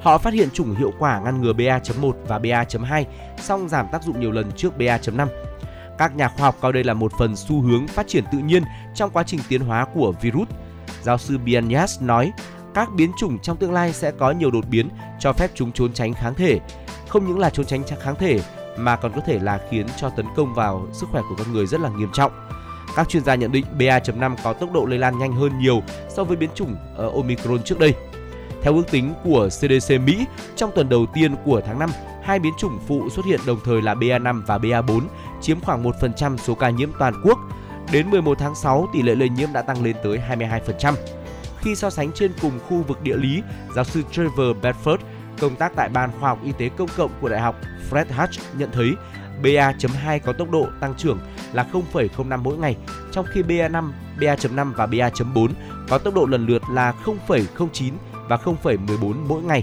Họ phát hiện chủng hiệu quả ngăn ngừa BA.1 và BA.2, song giảm tác dụng nhiều lần trước BA.5. Các nhà khoa học coi đây là một phần xu hướng phát triển tự nhiên trong quá trình tiến hóa của virus. Giáo sư Bianyas nói, các biến chủng trong tương lai sẽ có nhiều đột biến cho phép chúng trốn tránh kháng thể. Không những là trốn tránh kháng thể mà còn có thể là khiến cho tấn công vào sức khỏe của con người rất là nghiêm trọng. Các chuyên gia nhận định BA.5 có tốc độ lây lan nhanh hơn nhiều so với biến chủng ờ, Omicron trước đây. Theo ước tính của CDC Mỹ, trong tuần đầu tiên của tháng 5, hai biến chủng phụ xuất hiện đồng thời là BA5 và BA4, chiếm khoảng 1% số ca nhiễm toàn quốc. Đến 11 tháng 6, tỷ lệ lây nhiễm đã tăng lên tới 22%. Khi so sánh trên cùng khu vực địa lý, giáo sư Trevor Bedford, công tác tại Ban Khoa học Y tế Công cộng của Đại học Fred Hutch nhận thấy BA.2 có tốc độ tăng trưởng là 0,05 mỗi ngày, trong khi BA5, BA.5 và BA.4 có tốc độ lần lượt là 0,09 và 0,14 mỗi ngày.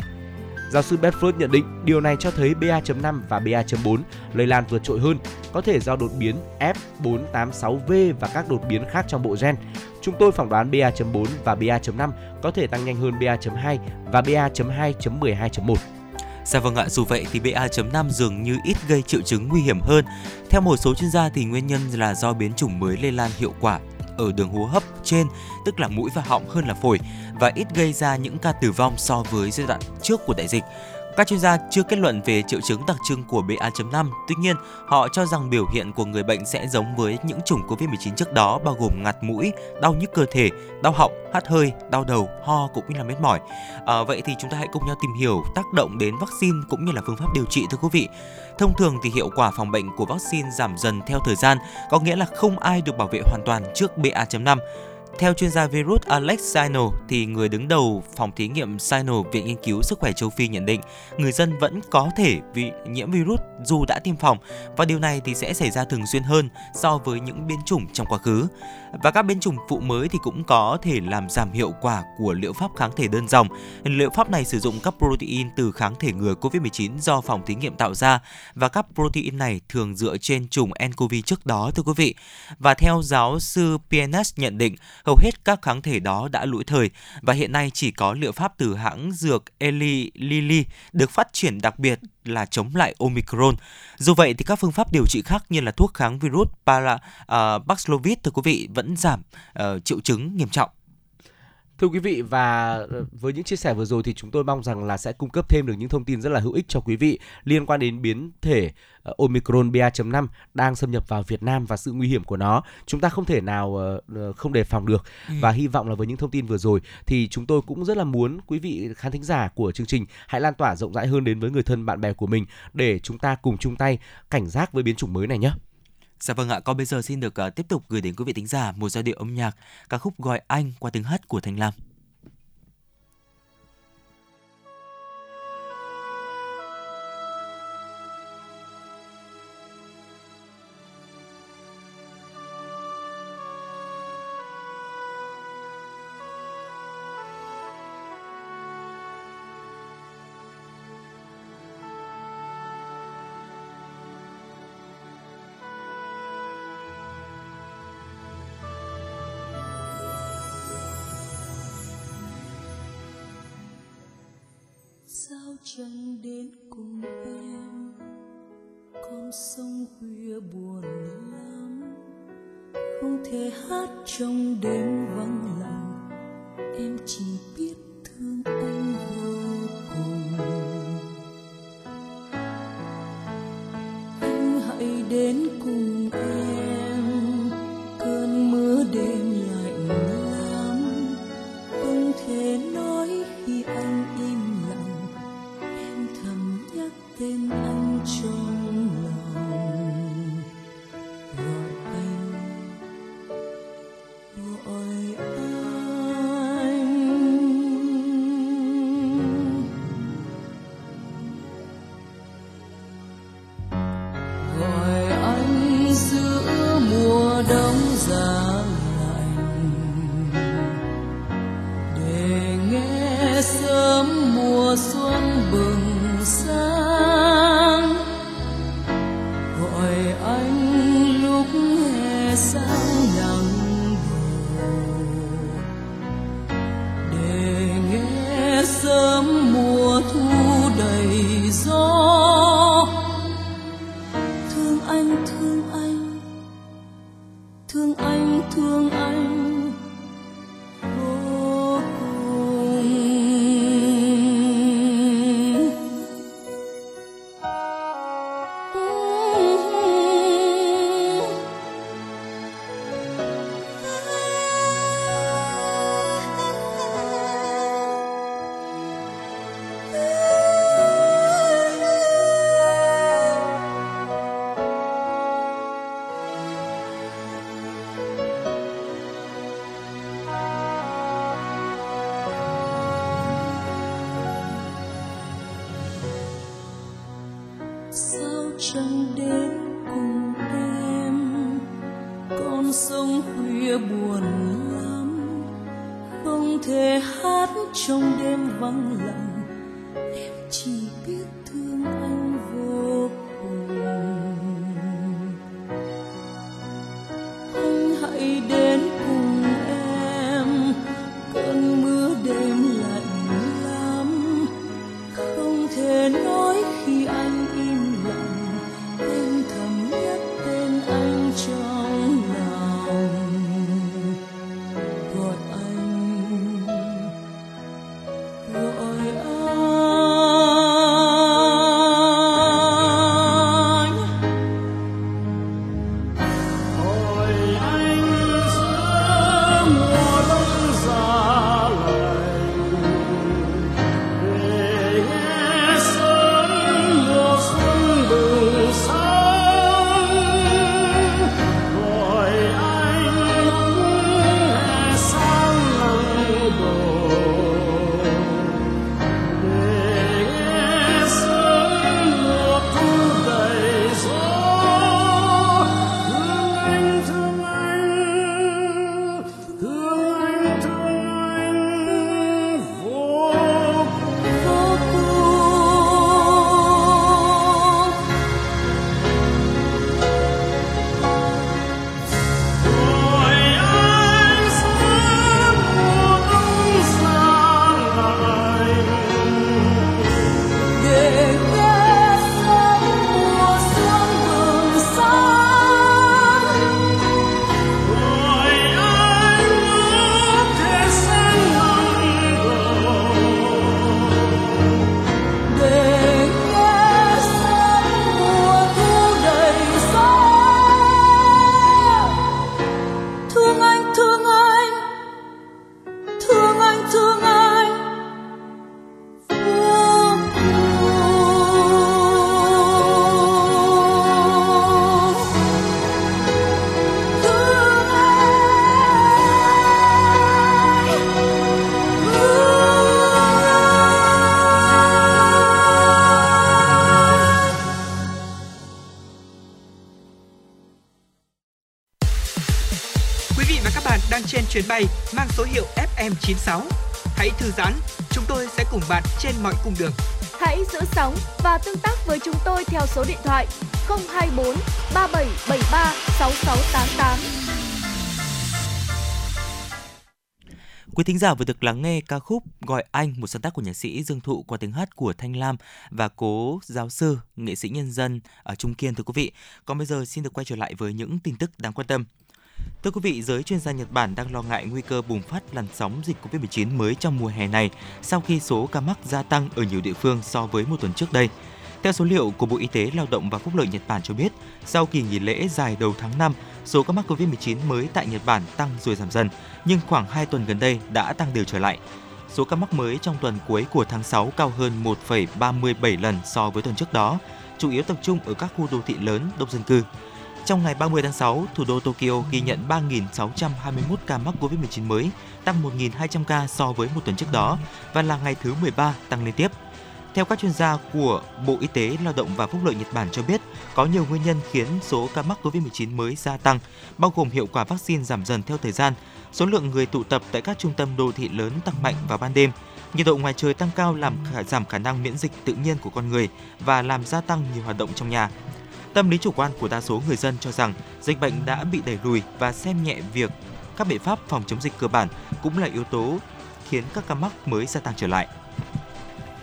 Giáo sư Bedford nhận định điều này cho thấy BA.5 và BA.4 lây lan vượt trội hơn, có thể do đột biến F486V và các đột biến khác trong bộ gen. Chúng tôi phỏng đoán BA.4 và BA.5 có thể tăng nhanh hơn BA.2 và BA.2.12.1. Dạ vâng ạ, dù vậy thì BA.5 dường như ít gây triệu chứng nguy hiểm hơn. Theo một số chuyên gia thì nguyên nhân là do biến chủng mới lây lan hiệu quả ở đường hô hấp trên, tức là mũi và họng hơn là phổi và ít gây ra những ca tử vong so với giai đoạn trước của đại dịch. Các chuyên gia chưa kết luận về triệu chứng đặc trưng của BA.5, tuy nhiên họ cho rằng biểu hiện của người bệnh sẽ giống với những chủng COVID-19 trước đó bao gồm ngạt mũi, đau nhức cơ thể, đau họng, hắt hơi, đau đầu, ho cũng như là mệt mỏi. À, vậy thì chúng ta hãy cùng nhau tìm hiểu tác động đến vaccine cũng như là phương pháp điều trị thưa quý vị. Thông thường thì hiệu quả phòng bệnh của vaccine giảm dần theo thời gian, có nghĩa là không ai được bảo vệ hoàn toàn trước BA.5. Theo chuyên gia virus Alex Sino, thì người đứng đầu phòng thí nghiệm Sino Viện Nghiên cứu Sức khỏe châu Phi nhận định người dân vẫn có thể bị nhiễm virus dù đã tiêm phòng và điều này thì sẽ xảy ra thường xuyên hơn so với những biến chủng trong quá khứ. Và các biến chủng phụ mới thì cũng có thể làm giảm hiệu quả của liệu pháp kháng thể đơn dòng. Liệu pháp này sử dụng các protein từ kháng thể ngừa COVID-19 do phòng thí nghiệm tạo ra và các protein này thường dựa trên chủng nCoV trước đó thưa quý vị. Và theo giáo sư PNS nhận định, hầu hết các kháng thể đó đã lỗi thời và hiện nay chỉ có liệu pháp từ hãng dược Eli Lilly được phát triển đặc biệt là chống lại Omicron. Dù vậy thì các phương pháp điều trị khác như là thuốc kháng virus para, uh, Paxlovid thưa quý vị vẫn giảm uh, triệu chứng nghiêm trọng. Thưa quý vị và ờ, với những chia sẻ vừa rồi thì chúng tôi mong rằng là sẽ cung cấp thêm được những thông tin rất là hữu ích cho quý vị liên quan đến biến thể ờ, Omicron BA.5 đang xâm nhập vào Việt Nam và sự nguy hiểm của nó. Chúng ta không thể nào ờ, không đề phòng được ừ. và hy vọng là với những thông tin vừa rồi thì chúng tôi cũng rất là muốn quý vị khán thính giả của chương trình hãy lan tỏa rộng rãi hơn đến với người thân bạn bè của mình để chúng ta cùng chung tay cảnh giác với biến chủng mới này nhé. Dạ vâng ạ, còn bây giờ xin được uh, tiếp tục gửi đến quý vị thính giả một giai điệu âm nhạc ca khúc Gọi Anh qua tiếng hát của Thanh Lam. Đến cùng em. Con sông khuya buồn lắm, không thể hát trong đêm vắng lặng. Em chỉ biết FM96. Hãy thư giãn, chúng tôi sẽ cùng bạn trên mọi cung đường. Hãy giữ sóng và tương tác với chúng tôi theo số điện thoại 024 3773 6688. Quý thính giả vừa được lắng nghe ca khúc Gọi Anh, một sáng tác của nhạc sĩ Dương Thụ qua tiếng hát của Thanh Lam và cố giáo sư, nghệ sĩ nhân dân ở Trung Kiên thưa quý vị. Còn bây giờ xin được quay trở lại với những tin tức đáng quan tâm. Thưa quý vị, giới chuyên gia Nhật Bản đang lo ngại nguy cơ bùng phát làn sóng dịch Covid-19 mới trong mùa hè này sau khi số ca mắc gia tăng ở nhiều địa phương so với một tuần trước đây. Theo số liệu của Bộ Y tế Lao động và Phúc lợi Nhật Bản cho biết, sau kỳ nghỉ lễ dài đầu tháng 5, số ca mắc Covid-19 mới tại Nhật Bản tăng rồi giảm dần, nhưng khoảng 2 tuần gần đây đã tăng đều trở lại. Số ca mắc mới trong tuần cuối của tháng 6 cao hơn 1,37 lần so với tuần trước đó, chủ yếu tập trung ở các khu đô thị lớn đông dân cư. Trong ngày 30 tháng 6, thủ đô Tokyo ghi nhận 3.621 ca mắc COVID-19 mới, tăng 1.200 ca so với một tuần trước đó và là ngày thứ 13 tăng liên tiếp. Theo các chuyên gia của Bộ Y tế Lao động và Phúc lợi Nhật Bản cho biết, có nhiều nguyên nhân khiến số ca mắc COVID-19 mới gia tăng, bao gồm hiệu quả vaccine giảm dần theo thời gian, số lượng người tụ tập tại các trung tâm đô thị lớn tăng mạnh vào ban đêm, nhiệt độ ngoài trời tăng cao làm khả, giảm khả năng miễn dịch tự nhiên của con người và làm gia tăng nhiều hoạt động trong nhà. Tâm lý chủ quan của đa số người dân cho rằng dịch bệnh đã bị đẩy lùi và xem nhẹ việc các biện pháp phòng chống dịch cơ bản cũng là yếu tố khiến các ca mắc mới gia tăng trở lại.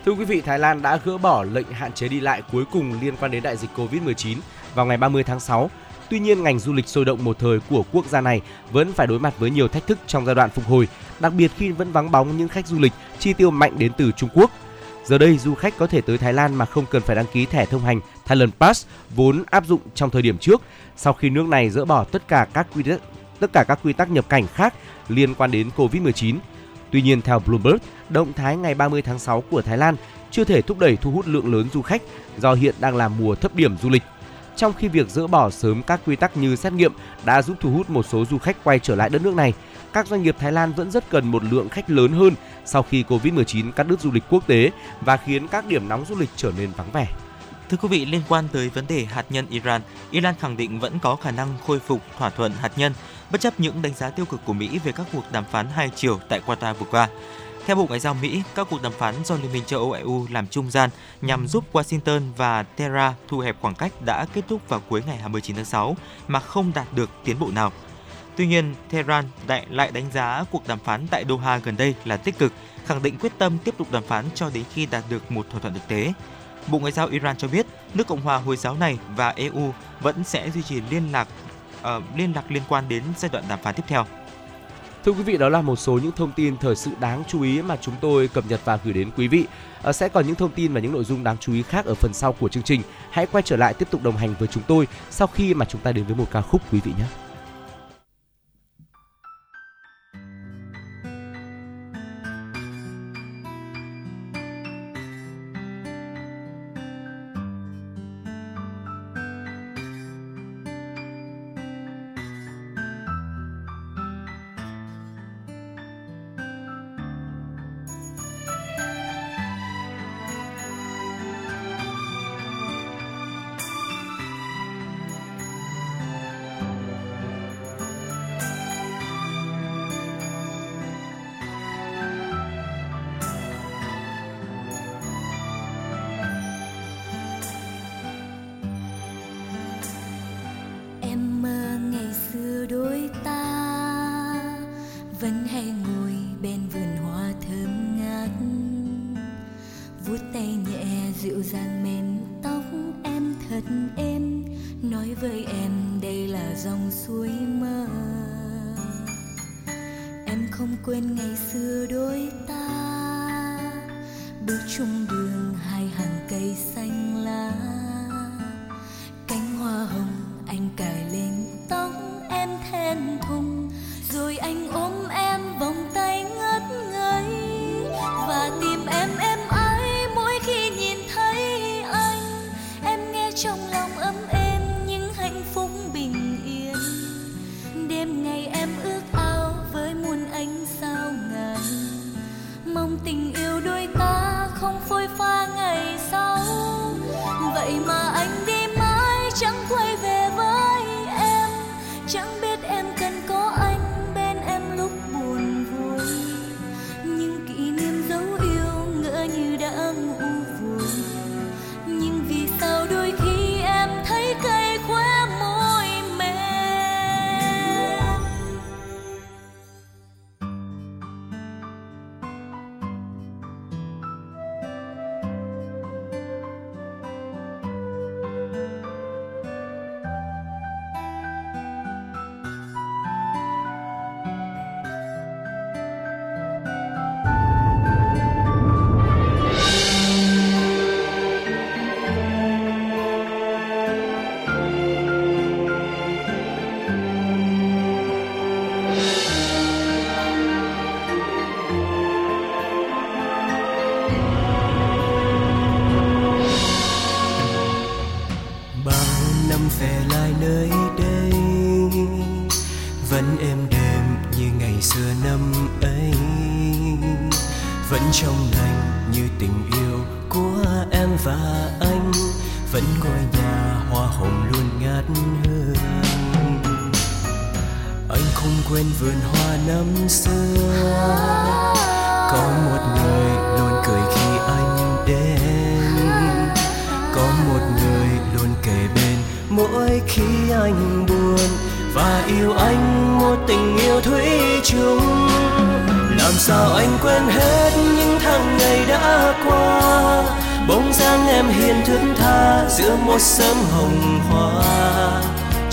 Thưa quý vị, Thái Lan đã gỡ bỏ lệnh hạn chế đi lại cuối cùng liên quan đến đại dịch Covid-19 vào ngày 30 tháng 6. Tuy nhiên, ngành du lịch sôi động một thời của quốc gia này vẫn phải đối mặt với nhiều thách thức trong giai đoạn phục hồi, đặc biệt khi vẫn vắng bóng những khách du lịch chi tiêu mạnh đến từ Trung Quốc. Giờ đây, du khách có thể tới Thái Lan mà không cần phải đăng ký thẻ thông hành Thailand Pass vốn áp dụng trong thời điểm trước, sau khi nước này dỡ bỏ tất cả các quy tắc tất cả các quy tắc nhập cảnh khác liên quan đến Covid-19. Tuy nhiên, theo Bloomberg, động thái ngày 30 tháng 6 của Thái Lan chưa thể thúc đẩy thu hút lượng lớn du khách do hiện đang là mùa thấp điểm du lịch. Trong khi việc dỡ bỏ sớm các quy tắc như xét nghiệm đã giúp thu hút một số du khách quay trở lại đất nước này, các doanh nghiệp Thái Lan vẫn rất cần một lượng khách lớn hơn sau khi Covid-19 cắt đứt du lịch quốc tế và khiến các điểm nóng du lịch trở nên vắng vẻ. Thưa quý vị, liên quan tới vấn đề hạt nhân Iran, Iran khẳng định vẫn có khả năng khôi phục thỏa thuận hạt nhân, bất chấp những đánh giá tiêu cực của Mỹ về các cuộc đàm phán hai chiều tại Qatar vừa qua. Theo Bộ Ngoại giao Mỹ, các cuộc đàm phán do Liên minh châu Âu EU làm trung gian nhằm giúp Washington và Tehran thu hẹp khoảng cách đã kết thúc vào cuối ngày 29 tháng 6 mà không đạt được tiến bộ nào. Tuy nhiên, Tehran lại lại đánh giá cuộc đàm phán tại Doha gần đây là tích cực, khẳng định quyết tâm tiếp tục đàm phán cho đến khi đạt được một thỏa thuận thực tế. Bộ Ngoại giao Iran cho biết, nước Cộng hòa Hồi giáo này và EU vẫn sẽ duy trì liên lạc uh, liên lạc liên quan đến giai đoạn đàm phán tiếp theo. Thưa quý vị, đó là một số những thông tin thời sự đáng chú ý mà chúng tôi cập nhật và gửi đến quý vị. À, sẽ còn những thông tin và những nội dung đáng chú ý khác ở phần sau của chương trình. Hãy quay trở lại tiếp tục đồng hành với chúng tôi sau khi mà chúng ta đến với một ca khúc quý vị nhé.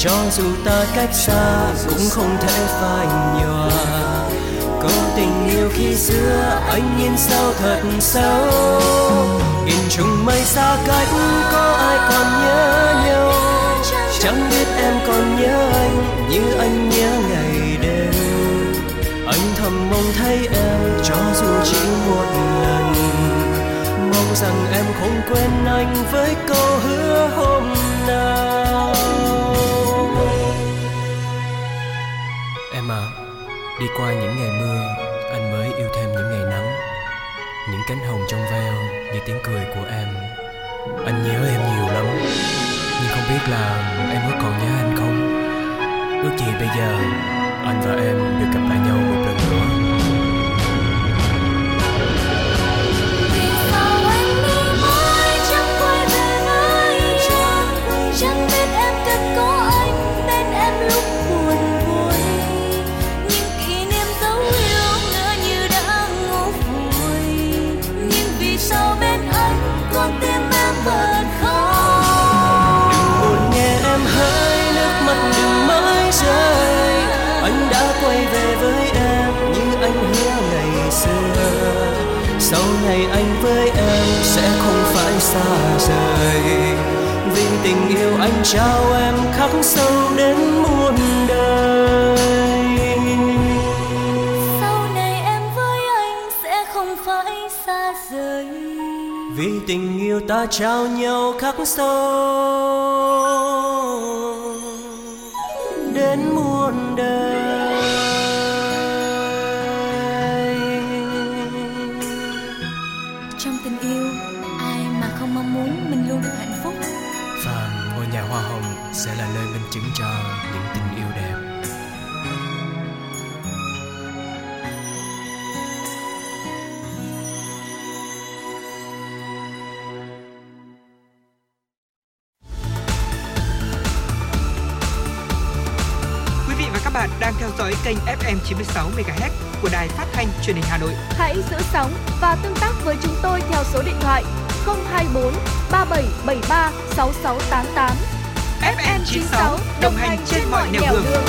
Cho dù ta cách xa cũng không thể phai nhòa. Có tình yêu khi xưa anh nhìn sao thật sâu in chung mây xa cách có ai còn nhớ nhau? Chẳng biết em còn nhớ anh như anh nhớ ngày đêm. Anh thầm mong thấy em cho dù chỉ một lần. Mong rằng em không quên anh với câu hứa hôm nay. Đi qua những ngày mưa, anh mới yêu thêm những ngày nắng. Những cánh hồng trong veo như tiếng cười của em. Anh nhớ em nhiều lắm, nhưng không biết là em có còn nhớ anh không? Ước gì bây giờ, anh và em được gặp lại nhau một lần nữa. Xa rời. Vì tình yêu anh trao em khắc sâu đến muôn đời. Sau này em với anh sẽ không phải xa rời. Vì tình yêu ta trao nhau khắc sâu kênh FM 96 MHz của đài phát thanh truyền hình Hà Nội. Hãy giữ sóng và tương tác với chúng tôi theo số điện thoại 024 3773 6688. FM 96 đồng hành trên mọi nẻo đường. đường.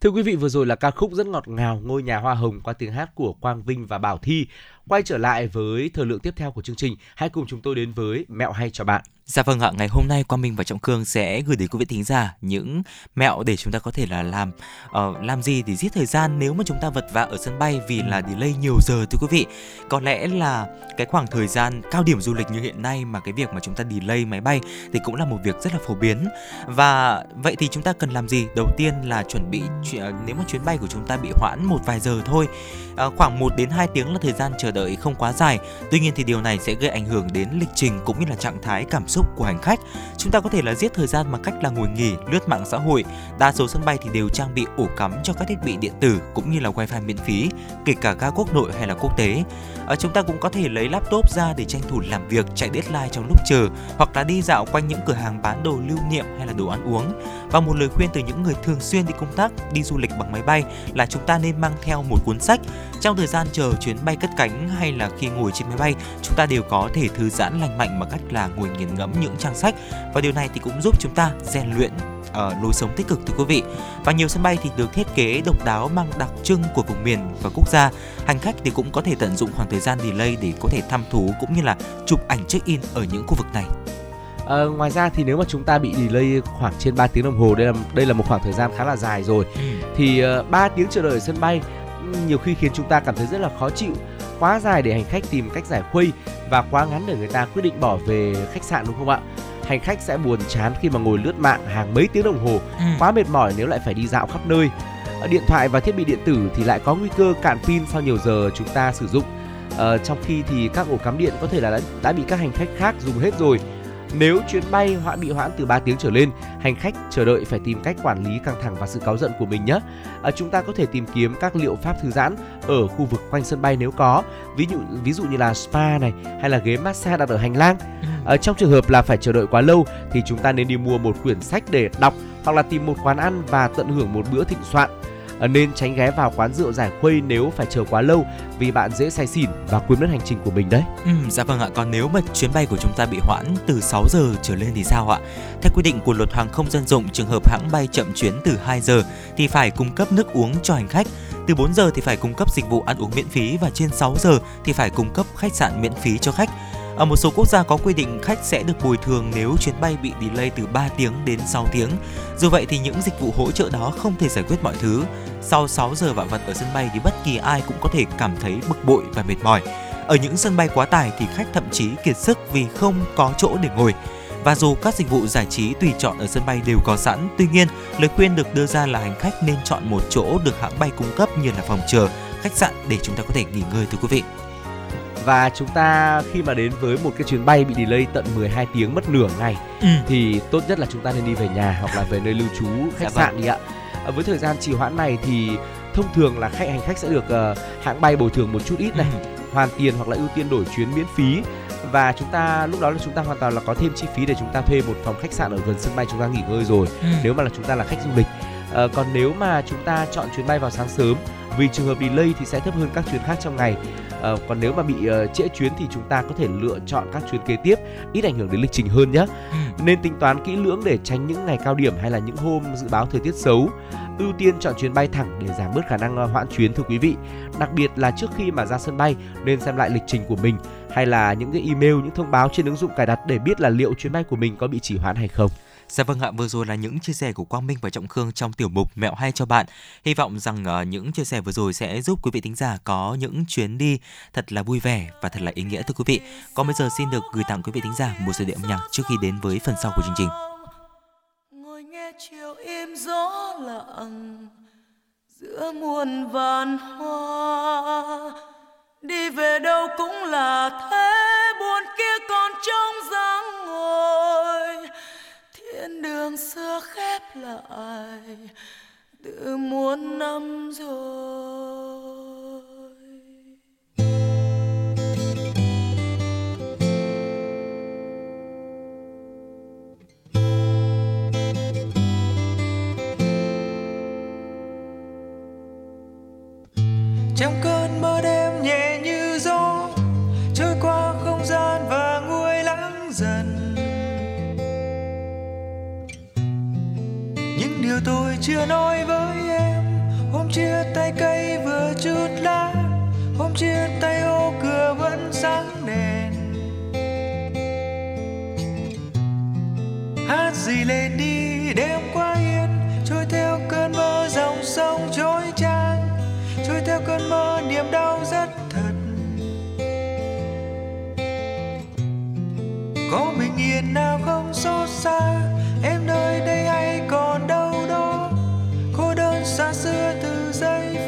Thưa quý vị, vừa rồi là ca khúc rất ngọt ngào Ngôi nhà hoa hồng qua tiếng hát của Quang Vinh và Bảo Thi. Quay trở lại với thời lượng tiếp theo của chương trình, hãy cùng chúng tôi đến với mẹo hay cho bạn. Dạ vâng ạ, ngày hôm nay Quang Minh và Trọng Cương sẽ gửi đến quý vị thính giả những mẹo để chúng ta có thể là làm uh, làm gì để giết thời gian nếu mà chúng ta vật vã ở sân bay vì là delay nhiều giờ thưa quý vị. Có lẽ là cái khoảng thời gian cao điểm du lịch như hiện nay mà cái việc mà chúng ta delay máy bay thì cũng là một việc rất là phổ biến. Và vậy thì chúng ta cần làm gì? Đầu tiên là chuẩn bị ờ, nếu mà chuyến bay của chúng ta bị hoãn một vài giờ thôi, uh, khoảng 1 đến 2 tiếng là thời gian chờ đợi không quá dài. Tuy nhiên thì điều này sẽ gây ảnh hưởng đến lịch trình cũng như là trạng thái cảm xúc xúc của hành khách. Chúng ta có thể là giết thời gian bằng cách là ngồi nghỉ, lướt mạng xã hội. Đa số sân bay thì đều trang bị ổ cắm cho các thiết bị điện tử cũng như là wifi miễn phí, kể cả ga quốc nội hay là quốc tế. À, chúng ta cũng có thể lấy laptop ra để tranh thủ làm việc, chạy deadline trong lúc chờ, hoặc là đi dạo quanh những cửa hàng bán đồ lưu niệm hay là đồ ăn uống. Và một lời khuyên từ những người thường xuyên đi công tác, đi du lịch bằng máy bay là chúng ta nên mang theo một cuốn sách. Trong thời gian chờ chuyến bay cất cánh hay là khi ngồi trên máy bay, chúng ta đều có thể thư giãn lành mạnh bằng cách là ngồi nghiền ngẫm những trang sách và điều này thì cũng giúp chúng ta rèn luyện ở uh, lối sống tích cực thưa quý vị. Và nhiều sân bay thì được thiết kế độc đáo mang đặc trưng của vùng miền và quốc gia. Hành khách thì cũng có thể tận dụng khoảng thời gian delay để có thể thăm thú cũng như là chụp ảnh check-in ở những khu vực này. À, ngoài ra thì nếu mà chúng ta bị delay khoảng trên 3 tiếng đồng hồ đây là đây là một khoảng thời gian khá là dài rồi ừ. thì uh, 3 tiếng chờ đợi ở sân bay nhiều khi khiến chúng ta cảm thấy rất là khó chịu quá dài để hành khách tìm cách giải khuây và quá ngắn để người ta quyết định bỏ về khách sạn đúng không ạ? Hành khách sẽ buồn chán khi mà ngồi lướt mạng hàng mấy tiếng đồng hồ, Ừ. quá mệt mỏi nếu lại phải đi dạo khắp nơi. Ở Điện thoại và thiết bị điện tử thì lại có nguy cơ cạn pin sau nhiều giờ chúng ta sử dụng. Ờ, trong khi thì các ổ cắm điện có thể là đã, đã bị các hành khách khác dùng hết rồi. Nếu chuyến bay hoãn bị hoãn từ 3 tiếng trở lên, hành khách chờ đợi phải tìm cách quản lý căng thẳng và sự cáu giận của mình nhé. À, chúng ta có thể tìm kiếm các liệu pháp thư giãn ở khu vực quanh sân bay nếu có, ví dụ ví dụ như là spa này hay là ghế massage đặt ở hành lang. À, trong trường hợp là phải chờ đợi quá lâu thì chúng ta nên đi mua một quyển sách để đọc hoặc là tìm một quán ăn và tận hưởng một bữa thịnh soạn. Ờ, nên tránh ghé vào quán rượu giải khuây nếu phải chờ quá lâu vì bạn dễ say xỉn và quên mất hành trình của mình đấy. Ừ, dạ vâng ạ, còn nếu mà chuyến bay của chúng ta bị hoãn từ 6 giờ trở lên thì sao ạ? Theo quy định của luật hàng không dân dụng, trường hợp hãng bay chậm chuyến từ 2 giờ thì phải cung cấp nước uống cho hành khách. Từ 4 giờ thì phải cung cấp dịch vụ ăn uống miễn phí và trên 6 giờ thì phải cung cấp khách sạn miễn phí cho khách. Ở một số quốc gia có quy định khách sẽ được bồi thường nếu chuyến bay bị delay từ 3 tiếng đến 6 tiếng. Dù vậy thì những dịch vụ hỗ trợ đó không thể giải quyết mọi thứ. Sau 6 giờ vạ vật ở sân bay thì bất kỳ ai cũng có thể cảm thấy bực bội và mệt mỏi. Ở những sân bay quá tải thì khách thậm chí kiệt sức vì không có chỗ để ngồi. Và dù các dịch vụ giải trí tùy chọn ở sân bay đều có sẵn, tuy nhiên lời khuyên được đưa ra là hành khách nên chọn một chỗ được hãng bay cung cấp như là phòng chờ, khách sạn để chúng ta có thể nghỉ ngơi thưa quý vị. Và chúng ta khi mà đến với một cái chuyến bay bị delay tận 12 tiếng mất nửa ngày Ừ. thì tốt nhất là chúng ta nên đi về nhà hoặc là về nơi lưu trú khách Dạ sạn đi ạ. À, với thời gian trì hoãn này thì thông thường là khách hành khách sẽ được ờ, hãng bay bồi thường một chút ít này, Ừ. hoàn tiền hoặc là ưu tiên đổi chuyến miễn phí và chúng ta lúc đó là chúng ta hoàn toàn là có thêm chi phí để chúng ta thuê một phòng khách sạn ở gần sân bay chúng ta nghỉ ngơi rồi Ừ. nếu mà là chúng ta là khách du lịch Ờ, còn nếu mà chúng ta chọn chuyến bay vào sáng sớm vì trường hợp delay thì sẽ thấp hơn các chuyến khác trong ngày Ờ, còn nếu mà bị ờ, trễ chuyến thì chúng ta có thể lựa chọn các chuyến kế tiếp ít ảnh hưởng đến lịch trình hơn nhé Ừ. nên tính toán kỹ lưỡng để tránh những ngày cao điểm hay là những hôm dự báo thời tiết xấu. Ưu tiên chọn chuyến bay thẳng để giảm bớt khả năng ờ, hoãn chuyến thưa quý vị. Đặc biệt là trước khi mà ra sân bay nên xem lại lịch trình của mình hay là những cái email những thông báo trên ứng dụng cài đặt để biết là liệu chuyến bay của mình có bị trì hoãn hay không Dạ vâng ạ, vừa rồi là những chia sẻ của Quang Minh và Trọng Khương trong tiểu mục Mẹo hay cho bạn. Hy vọng rằng ờ, những chia sẻ vừa rồi sẽ giúp quý vị thính giả có những chuyến đi thật là vui vẻ và thật là ý nghĩa thưa quý vị. Còn bây giờ xin được gửi tặng quý vị thính giả một giai điệu âm nhạc trước khi đến với phần sau của chương trình. ngồi nghe chiều im gió lặng giữa muôn vàn hoa đi về đâu cũng là thế buồn kia còn trong gian đường xưa khép lại từ muôn năm rồi. Trong chưa nói với em. Hôm chia tay cây vừa chút lá hôm chia tay ô cửa vẫn sáng đèn. Hát gì lên đi đêm qua yên trôi theo cơn mơ dòng sông trôi trang, trôi theo cơn mơ niềm đau rất thật. Có bình yên nào không xót xa em nơi đây hay còn đâu? Xa xưa từ giây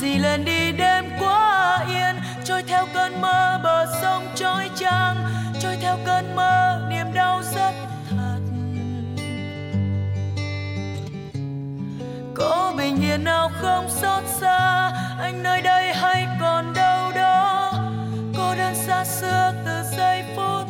gì lên đi đêm quá yên. Trôi theo cơn mơ bờ sông trôi trang trôi theo cơn mơ niềm đau rất thật. Có bình yên nào không xót xa? Anh nơi đây hay còn đâu đó? Cô đơn xa xưa từ giây phút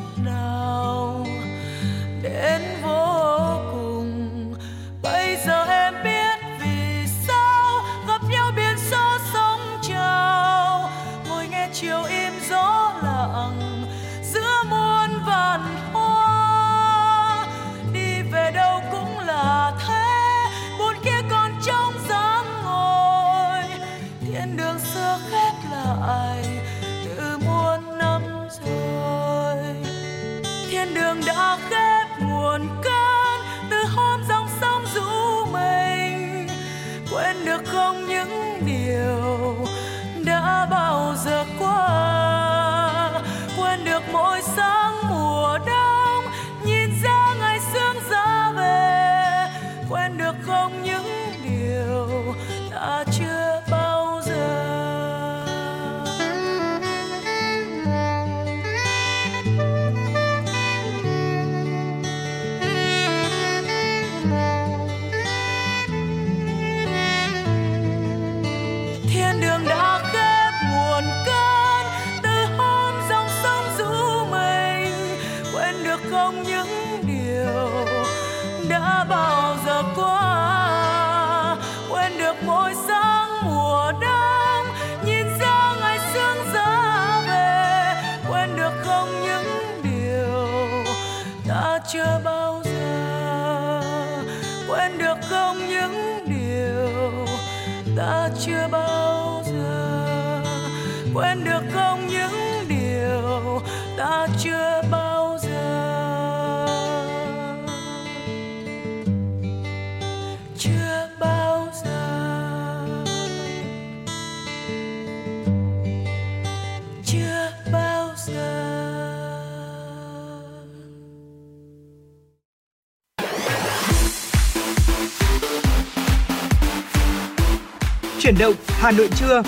Hà Nội trưa.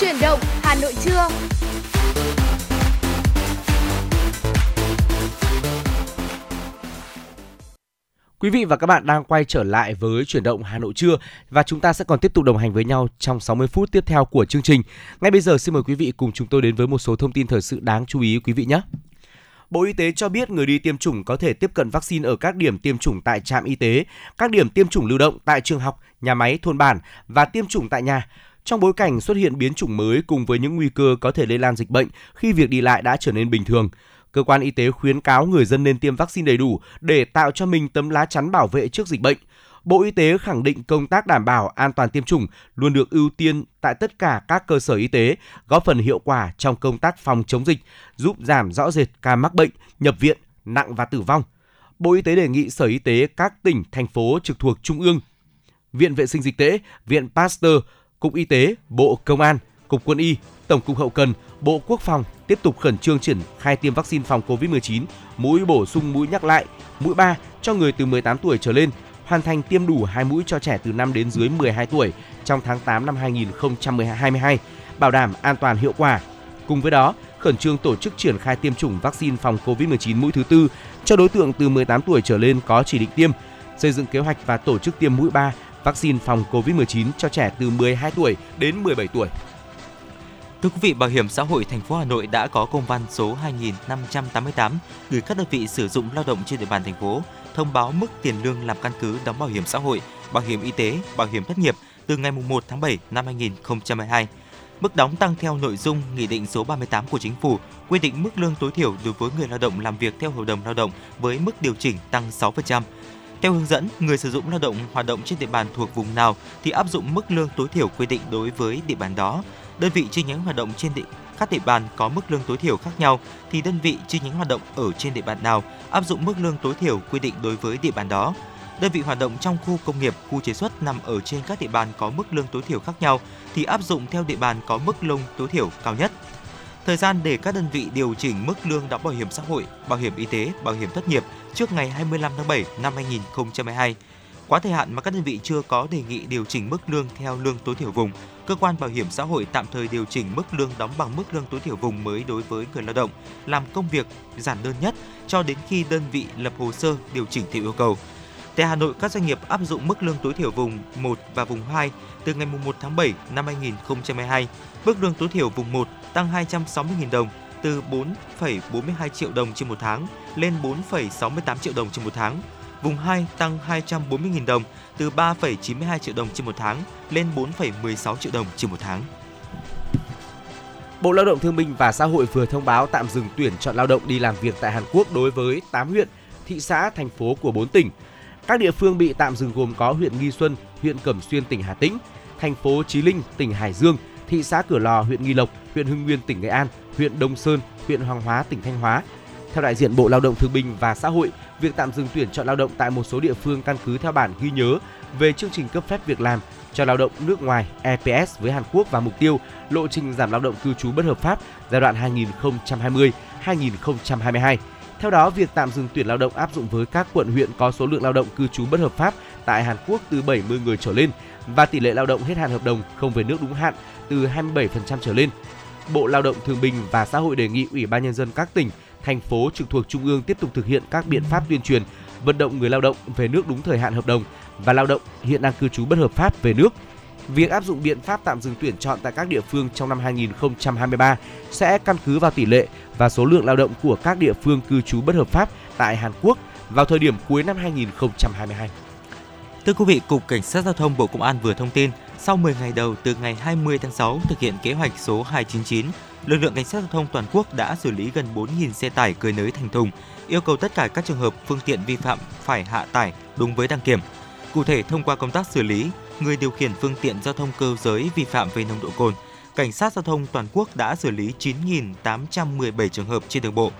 Chuyển động Hà Nội trưa. Quý vị và các bạn đang quay trở lại với chuyển động Hà Nội trưa và chúng ta sẽ còn tiếp tục đồng hành với nhau trong 60 phút tiếp theo của chương trình. Ngay bây giờ xin mời quý vị cùng chúng tôi đến với một số thông tin thời sự đáng chú ý quý vị nhé. Bộ Y tế cho biết người đi tiêm chủng có thể tiếp cận vaccine ở các điểm tiêm chủng tại trạm y tế, các điểm tiêm chủng lưu động tại trường học, nhà máy, thôn bản và tiêm chủng tại nhà. Trong bối cảnh xuất hiện biến chủng mới cùng với những nguy cơ có thể lây lan dịch bệnh khi việc đi lại đã trở nên bình thường, cơ quan y tế khuyến cáo người dân nên tiêm vaccine đầy đủ để tạo cho mình tấm lá chắn bảo vệ trước dịch bệnh. Bộ Y tế khẳng định công tác đảm bảo an toàn tiêm chủng luôn được ưu tiên tại tất cả các cơ sở y tế, góp phần hiệu quả trong công tác phòng chống dịch, giúp giảm rõ rệt ca mắc bệnh, nhập viện, nặng và tử vong. Bộ Y tế đề nghị Sở Y tế các tỉnh, thành phố trực thuộc Trung ương, Viện Vệ sinh Dịch tễ, Viện Pasteur, Cục Y tế, Bộ Công an, Cục Quân y, Tổng cục Hậu cần, Bộ Quốc phòng tiếp tục khẩn trương triển khai tiêm vaccine phòng COVID-19, mũi bổ sung mũi nhắc lại, mũi 3 cho người từ 18 tuổi trở lên, hoàn thành tiêm đủ 2 mũi cho trẻ từ 5 đến dưới 12 tuổi trong tháng 8 năm 2022, bảo đảm an toàn hiệu quả. Cùng với đó, khẩn trương tổ chức triển khai tiêm chủng vaccine phòng COVID-19 mũi thứ tư cho đối tượng từ 18 tuổi trở lên có chỉ định tiêm, xây dựng kế hoạch và tổ chức tiêm mũi 3 vaccine phòng COVID-19 cho trẻ từ 12 tuổi đến 17 tuổi. Thưa quý vị, Bảo hiểm xã hội thành phố Hà Nội đã có công văn số 2588 gửi các đơn vị sử dụng lao động trên địa bàn thành phố thông báo mức tiền lương làm căn cứ đóng bảo hiểm xã hội, bảo hiểm y tế, bảo hiểm thất nghiệp từ ngày 1 tháng 7 năm 2022. Mức đóng tăng theo nội dung Nghị định số 38 của Chính phủ quy định mức lương tối thiểu đối với người lao động làm việc theo hợp đồng lao động với mức điều chỉnh tăng 6%. Theo hướng dẫn, người sử dụng lao động hoạt động trên địa bàn thuộc vùng nào thì áp dụng mức lương tối thiểu quy định đối với địa bàn đó. Đơn vị chi nhánh hoạt động trên địa các địa bàn có mức lương tối thiểu khác nhau thì đơn vị chi nhánh hoạt động ở trên địa bàn nào áp dụng mức lương tối thiểu quy định đối với địa bàn đó. Đơn vị hoạt động trong khu công nghiệp, khu chế xuất nằm ở trên các địa bàn có mức lương tối thiểu khác nhau thì áp dụng theo địa bàn có mức lương tối thiểu cao nhất. Thời gian để các đơn vị điều chỉnh mức lương đóng bảo hiểm xã hội, bảo hiểm y tế, bảo hiểm thất nghiệp trước ngày 25 tháng 7 năm 2022. Quá thời hạn mà các đơn vị chưa có đề nghị điều chỉnh mức lương theo lương tối thiểu vùng, cơ quan bảo hiểm xã hội tạm thời điều chỉnh mức lương đóng bằng mức lương tối thiểu vùng mới đối với người lao động làm công việc giản đơn nhất cho đến khi đơn vị lập hồ sơ điều chỉnh theo yêu cầu. Tại Hà Nội, các doanh nghiệp áp dụng mức lương tối thiểu vùng 1 và vùng 2 từ ngày 1 tháng 7 năm 2022. Mức lương tối thiểu vùng 1 tăng 260.000 đồng từ 4,42 triệu đồng trên một tháng lên 4,68 triệu đồng trên một tháng. Vùng 2 tăng 240.000 đồng từ 3,92 triệu đồng trên một tháng lên 4,16 triệu đồng trên một tháng. Bộ Lao động Thương binh và Xã hội vừa thông báo tạm dừng tuyển chọn lao động đi làm việc tại Hàn Quốc đối với 8 huyện, thị xã, thành phố của 4 tỉnh. Các địa phương bị tạm dừng gồm có huyện Nghi Xuân, huyện Cẩm Xuyên, tỉnh Hà Tĩnh, thành phố Chí Linh, tỉnh Hải Dương, thị xã Cửa Lò, huyện Nghi Lộc, huyện Hưng Nguyên, tỉnh Nghệ An, huyện Đông Sơn, huyện Hoàng Hóa, tỉnh Thanh Hóa. Theo đại diện Bộ Lao động Thương binh và Xã hội, việc tạm dừng tuyển chọn lao động tại một số địa phương căn cứ theo bản ghi nhớ về chương trình cấp phép việc làm cho lao động nước ngoài EPS với Hàn Quốc và mục tiêu lộ trình giảm lao động cư trú bất hợp pháp giai đoạn 2020-2022. Theo đó, việc tạm dừng tuyển lao động áp dụng với các quận huyện có số lượng lao động cư trú bất hợp pháp tại Hàn Quốc từ 70 người trở lên và tỷ lệ lao động hết hạn hợp đồng không về nước đúng hạn từ 27% trở lên. Bộ Lao động Thương binh và Xã hội đề nghị Ủy ban nhân dân các tỉnh, thành phố trực thuộc trung ương tiếp tục thực hiện các biện pháp tuyên truyền, vận động người lao động về nước đúng thời hạn hợp đồng và lao động hiện đang cư trú bất hợp pháp về nước. Việc áp dụng biện pháp tạm dừng tuyển chọn tại các địa phương trong năm 2023 sẽ căn cứ vào tỷ lệ và số lượng lao động của các địa phương cư trú bất hợp pháp tại Hàn Quốc vào thời điểm cuối năm 2022. Thưa quý vị, Cục Cảnh sát Giao thông Bộ Công an vừa thông tin, sau 10 ngày đầu từ ngày 20 tháng 6 thực hiện kế hoạch số 299, lực lượng cảnh sát giao thông toàn quốc đã xử lý gần 4.000 xe tải cơi nới thành thùng, yêu cầu tất cả các trường hợp phương tiện vi phạm phải hạ tải đúng với đăng kiểm. Cụ thể, thông qua công tác xử lý, người điều khiển phương tiện giao thông cơ giới vi phạm về nồng độ cồn, cảnh sát giao thông toàn quốc đã xử lý 9.817 trường hợp trên đường bộ.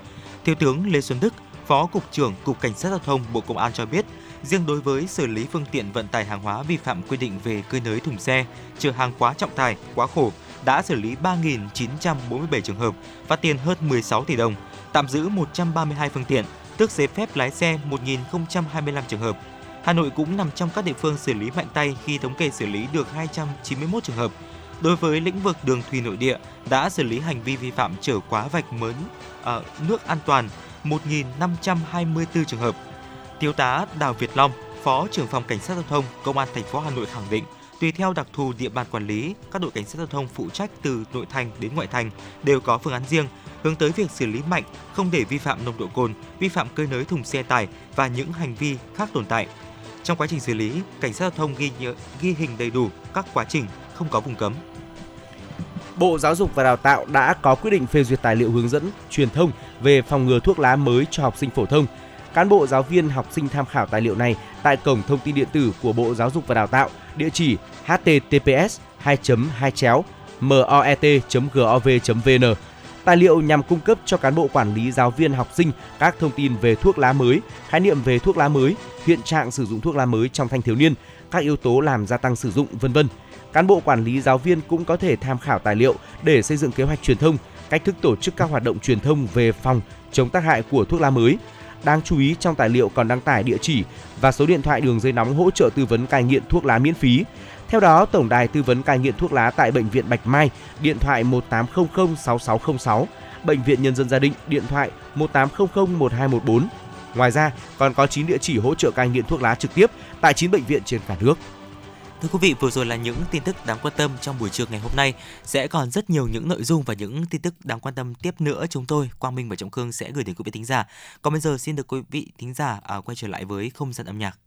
Thiếu tướng Lê Xuân Đức, Phó Cục trưởng Cục Cảnh sát Giao thông Bộ Công an cho biết, riêng đối với xử lý phương tiện vận tải hàng hóa vi phạm quy định về cơi nới thùng xe, chở hàng quá trọng tải, quá khổ, đã xử lý 3.947 trường hợp, phạt tiền hơn 16 tỷ đồng, tạm giữ 132 phương tiện, tước giấy phép lái xe 1.025 trường hợp. Hà Nội cũng nằm trong các địa phương xử lý mạnh tay khi thống kê xử lý được 291 trường hợp. Đối với lĩnh vực đường thủy nội địa, đã xử lý hành vi vi phạm chở quá vạch mớn ở ờ, nước an toàn 1.524 trường hợp. Thiếu tá Đào Việt Long, Phó trưởng phòng Cảnh sát giao thông Công an thành phố Hà Nội khẳng định, tùy theo đặc thù địa bàn quản lý, các đội cảnh sát giao thông phụ trách từ nội thành đến ngoại thành đều có phương án riêng, hướng tới việc xử lý mạnh, không để vi phạm nồng độ cồn, vi phạm cơi nới thùng xe tải và những hành vi khác tồn tại. Trong quá trình xử lý, cảnh sát giao thông ghi nhớ, ghi hình đầy đủ các quá trình, không có vùng cấm. Bộ Giáo dục và Đào tạo đã có quyết định phê duyệt tài liệu hướng dẫn truyền thông về phòng ngừa thuốc lá mới cho học sinh phổ thông. Cán bộ giáo viên học sinh tham khảo tài liệu này tại cổng thông tin điện tử của Bộ Giáo dục và Đào tạo, địa chỉ https 2 2 chéo moet.gov.vn. Tài liệu nhằm cung cấp cho cán bộ quản lý giáo viên học sinh các thông tin về thuốc lá mới, khái niệm về thuốc lá mới, hiện trạng sử dụng thuốc lá mới trong thanh thiếu niên, các yếu tố làm gia tăng sử dụng, vân vân. Cán bộ quản lý giáo viên cũng có thể tham khảo tài liệu để xây dựng kế hoạch truyền thông, cách thức tổ chức các hoạt động truyền thông về phòng chống tác hại của thuốc lá mới. Đáng chú ý trong tài liệu còn đăng tải địa chỉ và số điện thoại đường dây nóng hỗ trợ tư vấn cai nghiện thuốc lá miễn phí. Theo đó, tổng đài tư vấn cai nghiện thuốc lá tại bệnh viện Bạch Mai, điện thoại 1800 6606, bệnh viện Nhân dân Gia Định, điện thoại 1800 1214. Ngoài ra, còn có 9 địa chỉ hỗ trợ cai nghiện thuốc lá trực tiếp tại 9 bệnh viện trên cả nước. Thưa quý vị, vừa rồi là những tin tức đáng quan tâm trong buổi trưa ngày hôm nay. Sẽ còn rất nhiều những nội dung và những tin tức đáng quan tâm tiếp nữa chúng tôi, Quang Minh và Trọng Khương sẽ gửi đến quý vị thính giả. Còn bây giờ xin được quý vị thính giả à, quay trở lại với không gian âm nhạc.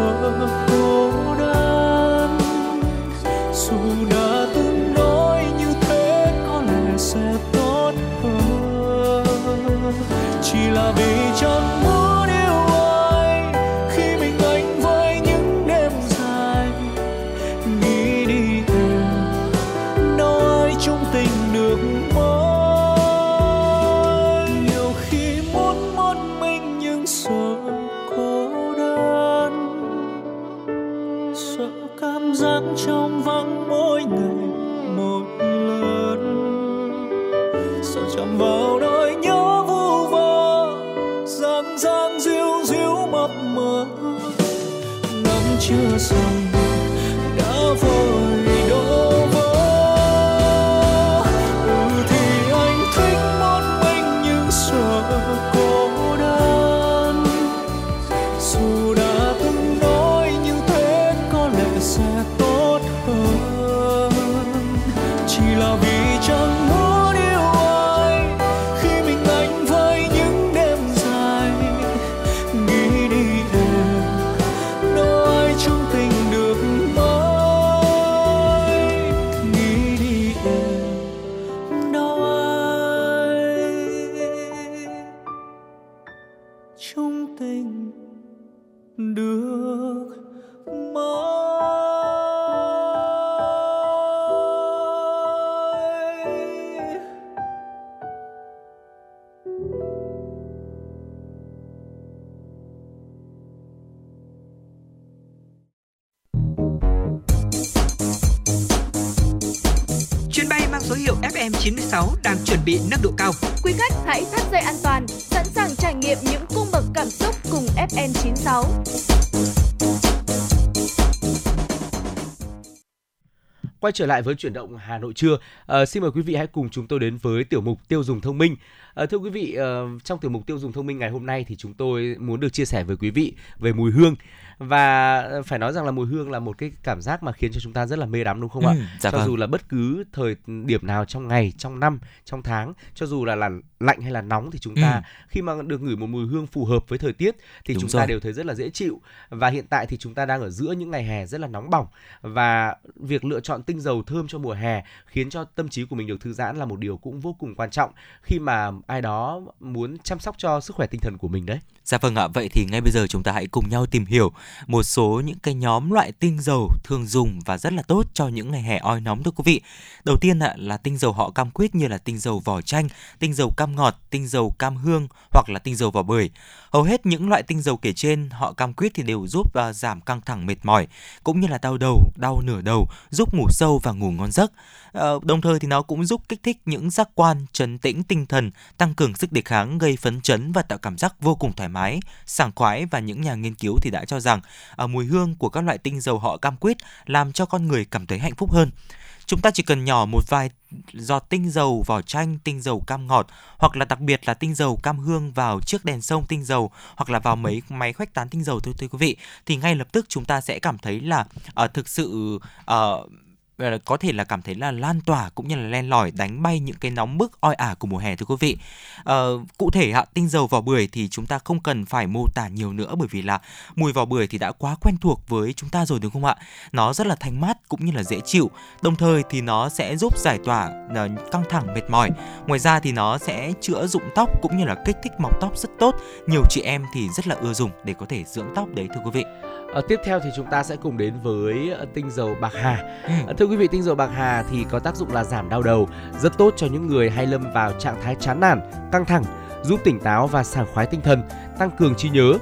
Nhưng trở lại với chuyển động Hà Nội trưa. À, ờ, xin mời quý vị hãy cùng chúng tôi đến với tiểu mục tiêu dùng thông minh. À, thưa quý vị, à, trong tiểu mục tiêu dùng thông minh ngày hôm nay thì chúng tôi muốn được chia sẻ với quý vị về mùi hương và phải nói rằng là mùi hương là một cái cảm giác mà khiến cho chúng ta rất là mê đắm đúng không ạ? Ừ, dạ cho vâng. dù là bất cứ thời điểm nào trong ngày, trong năm, trong tháng, cho dù là là lạnh hay là nóng thì chúng ta Ừ. khi mà được ngửi một mùi hương phù hợp với thời tiết thì Đúng chúng rồi. ta đều thấy rất là dễ chịu. Và hiện tại thì chúng ta đang ở giữa những ngày hè rất là nóng bỏng và việc lựa chọn tinh dầu thơm cho mùa hè khiến cho tâm trí của mình được thư giãn là một điều cũng vô cùng quan trọng khi mà ai đó muốn chăm sóc cho sức khỏe tinh thần của mình đấy. Dạ vâng ạ, vậy thì ngay bây giờ chúng ta hãy cùng nhau tìm hiểu một số những cái nhóm loại tinh dầu thường dùng và rất là tốt cho những ngày hè oi nóng thưa quý vị. Đầu tiên ạ là tinh dầu họ cam quýt như là tinh dầu vỏ chanh, tinh dầu cam ngọt, tinh dầu cam hương hoặc là tinh dầu vỏ bưởi. Hầu hết những loại tinh dầu kể trên họ cam quýt thì đều giúp uh, giảm căng thẳng mệt mỏi cũng như là đau đầu, đau nửa đầu, giúp ngủ sâu và ngủ ngon giấc. Uh, đồng thời thì nó cũng giúp kích thích những giác quan, trấn tĩnh tinh thần, tăng cường sức đề kháng, gây phấn chấn và tạo cảm giác vô cùng thoải mái, sảng khoái và những nhà nghiên cứu thì đã cho rằng à, mùi hương của các loại tinh dầu họ cam quýt làm cho con người cảm thấy hạnh phúc hơn. Chúng ta chỉ cần nhỏ một vài giọt tinh dầu vỏ chanh, tinh dầu cam ngọt hoặc là đặc biệt là tinh dầu cam hương vào chiếc đèn sông tinh dầu hoặc là vào mấy máy khuếch tán tinh dầu thôi thưa quý vị thì ngay lập tức chúng ta sẽ cảm thấy là uh, thực sự uh, có thể là cảm thấy là lan tỏa cũng như là len lỏi đánh bay những cái nóng bức oi ả của mùa hè thưa quý vị. Ờ, cụ thể ạ, tinh dầu vỏ bưởi thì chúng ta không cần phải mô tả nhiều nữa bởi vì là mùi vỏ bưởi thì đã quá quen thuộc với chúng ta rồi đúng không ạ? Nó rất là thanh mát cũng như là dễ chịu. Đồng thời thì nó sẽ giúp giải tỏa ờ, căng thẳng mệt mỏi. Ngoài ra thì nó sẽ chữa rụng tóc cũng như là kích thích mọc tóc rất tốt. Nhiều chị em thì rất là ưa dùng để có thể dưỡng tóc đấy thưa quý vị. Ờ, tiếp theo thì chúng ta sẽ cùng đến với ờ, tinh dầu bạc hà. Ừ. Ờ, Thưa quý vị, tinh dầu bạc hà thì có tác dụng là giảm đau đầu, rất tốt cho những người hay lâm vào trạng thái chán nản, căng thẳng, giúp tỉnh táo và sảng khoái tinh thần, tăng cường trí nhớ.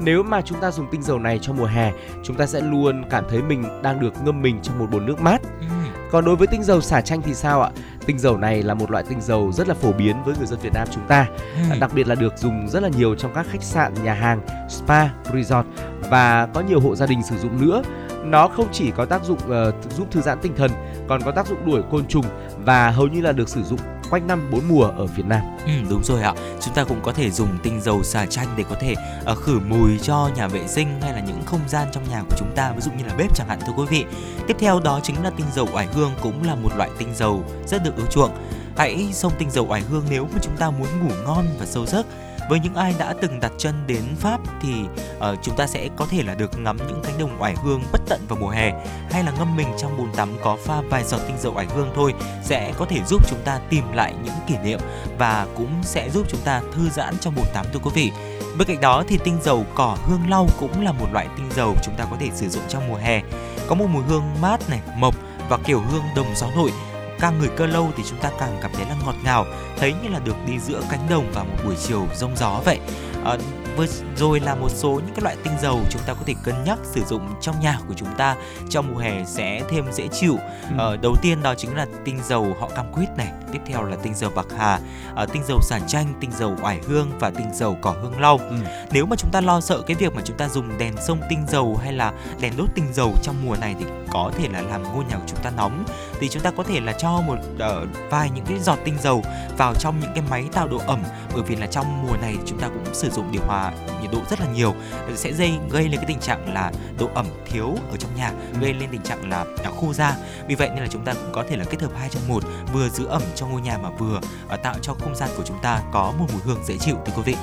Nếu mà chúng ta dùng tinh dầu này cho mùa hè, chúng ta sẽ luôn cảm thấy mình đang được ngâm mình trong một bồn nước mát. Ừ. Còn đối với tinh dầu xả chanh thì sao ạ? Tinh dầu này là một loại tinh dầu rất là phổ biến với người dân Việt Nam chúng ta. Ừ. Đặc biệt là được dùng rất là nhiều trong các khách sạn, nhà hàng, spa, resort và có nhiều hộ gia đình sử dụng nữa. Nó không chỉ có tác dụng uh, giúp thư giãn tinh thần, còn có tác dụng đuổi côn trùng và hầu như là được sử dụng quanh năm bốn mùa ở Việt Nam. Ừ, đúng rồi ạ. Chúng ta cũng có thể dùng tinh dầu xà chanh để có thể uh, khử mùi cho nhà vệ sinh hay là những không gian trong nhà của chúng ta, ví dụ như là bếp chẳng hạn thưa quý vị. Tiếp theo đó chính là tinh dầu oải hương cũng là một loại tinh dầu rất được ưa chuộng. Hãy xông tinh dầu oải hương nếu mà chúng ta muốn ngủ ngon và sâu giấc. Với những ai đã từng đặt chân đến Pháp thì uh, chúng ta sẽ có thể là được ngắm những cánh đồng oải hương bất tận vào mùa hè hay là ngâm mình trong bồn tắm có pha vài giọt tinh dầu oải hương thôi sẽ có thể giúp chúng ta tìm lại những kỷ niệm và cũng sẽ giúp chúng ta thư giãn trong bồn tắm thưa quý vị. Bên cạnh đó thì tinh dầu cỏ hương lau cũng là một loại tinh dầu chúng ta có thể sử dụng trong mùa hè. Có một mùi hương mát này, mộc và kiểu hương đồng gió nội. Càng ngửi cơ lâu thì chúng ta càng cảm thấy là ngọt ngào, thấy như là được đi giữa cánh đồng vào một buổi chiều rông gió vậy. Ờ, vừa rồi là một số những cái loại tinh dầu chúng ta có thể cân nhắc sử dụng trong nhà của chúng ta trong mùa hè sẽ thêm dễ chịu. Ờ, đầu tiên đó chính là tinh dầu họ cam quýt này, tiếp theo là tinh dầu bạc hà, ờ, tinh dầu xả chanh, tinh dầu oải hương và tinh dầu cỏ hương lau. Ừ. Nếu mà chúng ta lo sợ cái việc mà chúng ta dùng đèn sông tinh dầu hay là đèn đốt tinh dầu trong mùa này thì có thể là làm ngôi nhà của chúng ta nóng thì chúng ta có thể là cho một ờ, vài những cái giọt tinh dầu vào trong những cái máy tạo độ ẩm. Bởi vì là trong mùa này chúng ta cũng sử dụng điều hòa nhiệt độ rất là nhiều. Sẽ gây gây lên cái tình trạng là độ ẩm thiếu ở trong nhà gây lên tình trạng là à, khô da. Vì vậy nên là chúng ta cũng có thể là kết hợp hai trong một vừa giữ ẩm cho ngôi nhà mà vừa ờ, tạo cho không gian của chúng ta có một mùi hương dễ chịu thưa quý vị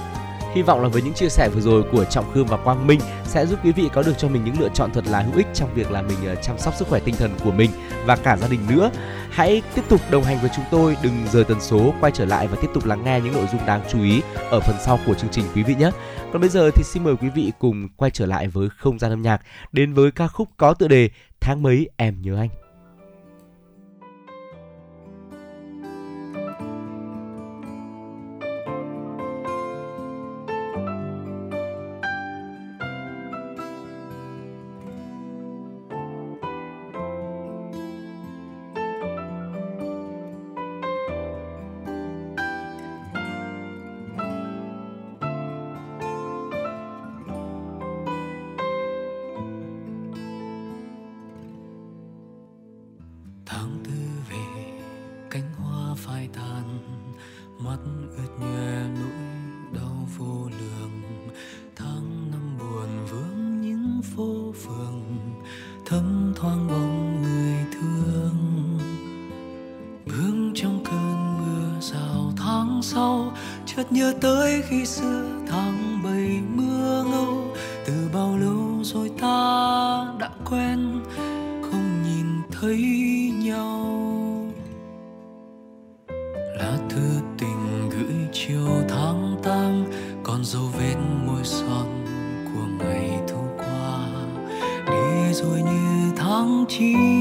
Hy vọng là với những chia sẻ vừa rồi của Trọng Khương và Quang Minh sẽ giúp quý vị có được cho mình những lựa chọn thật là hữu ích trong việc là mình ờ, chăm sóc sức khỏe tinh thần của mình và cả gia đình nữa. Hãy tiếp tục đồng hành với chúng tôi, đừng rời tần số, quay trở lại và tiếp tục lắng nghe những nội dung đáng chú ý ở phần sau của chương trình quý vị nhé. Còn bây giờ thì xin mời quý vị cùng quay trở lại với không gian âm nhạc đến với ca khúc có tựa đề Tháng mấy em nhớ anh. từ bao lâu rồi ta đã quen không nhìn thấy nhau? Lá thư tình gửi chiều tháng tang, còn dấu vết môi son của ngày thu qua. Đi rồi như tháng chín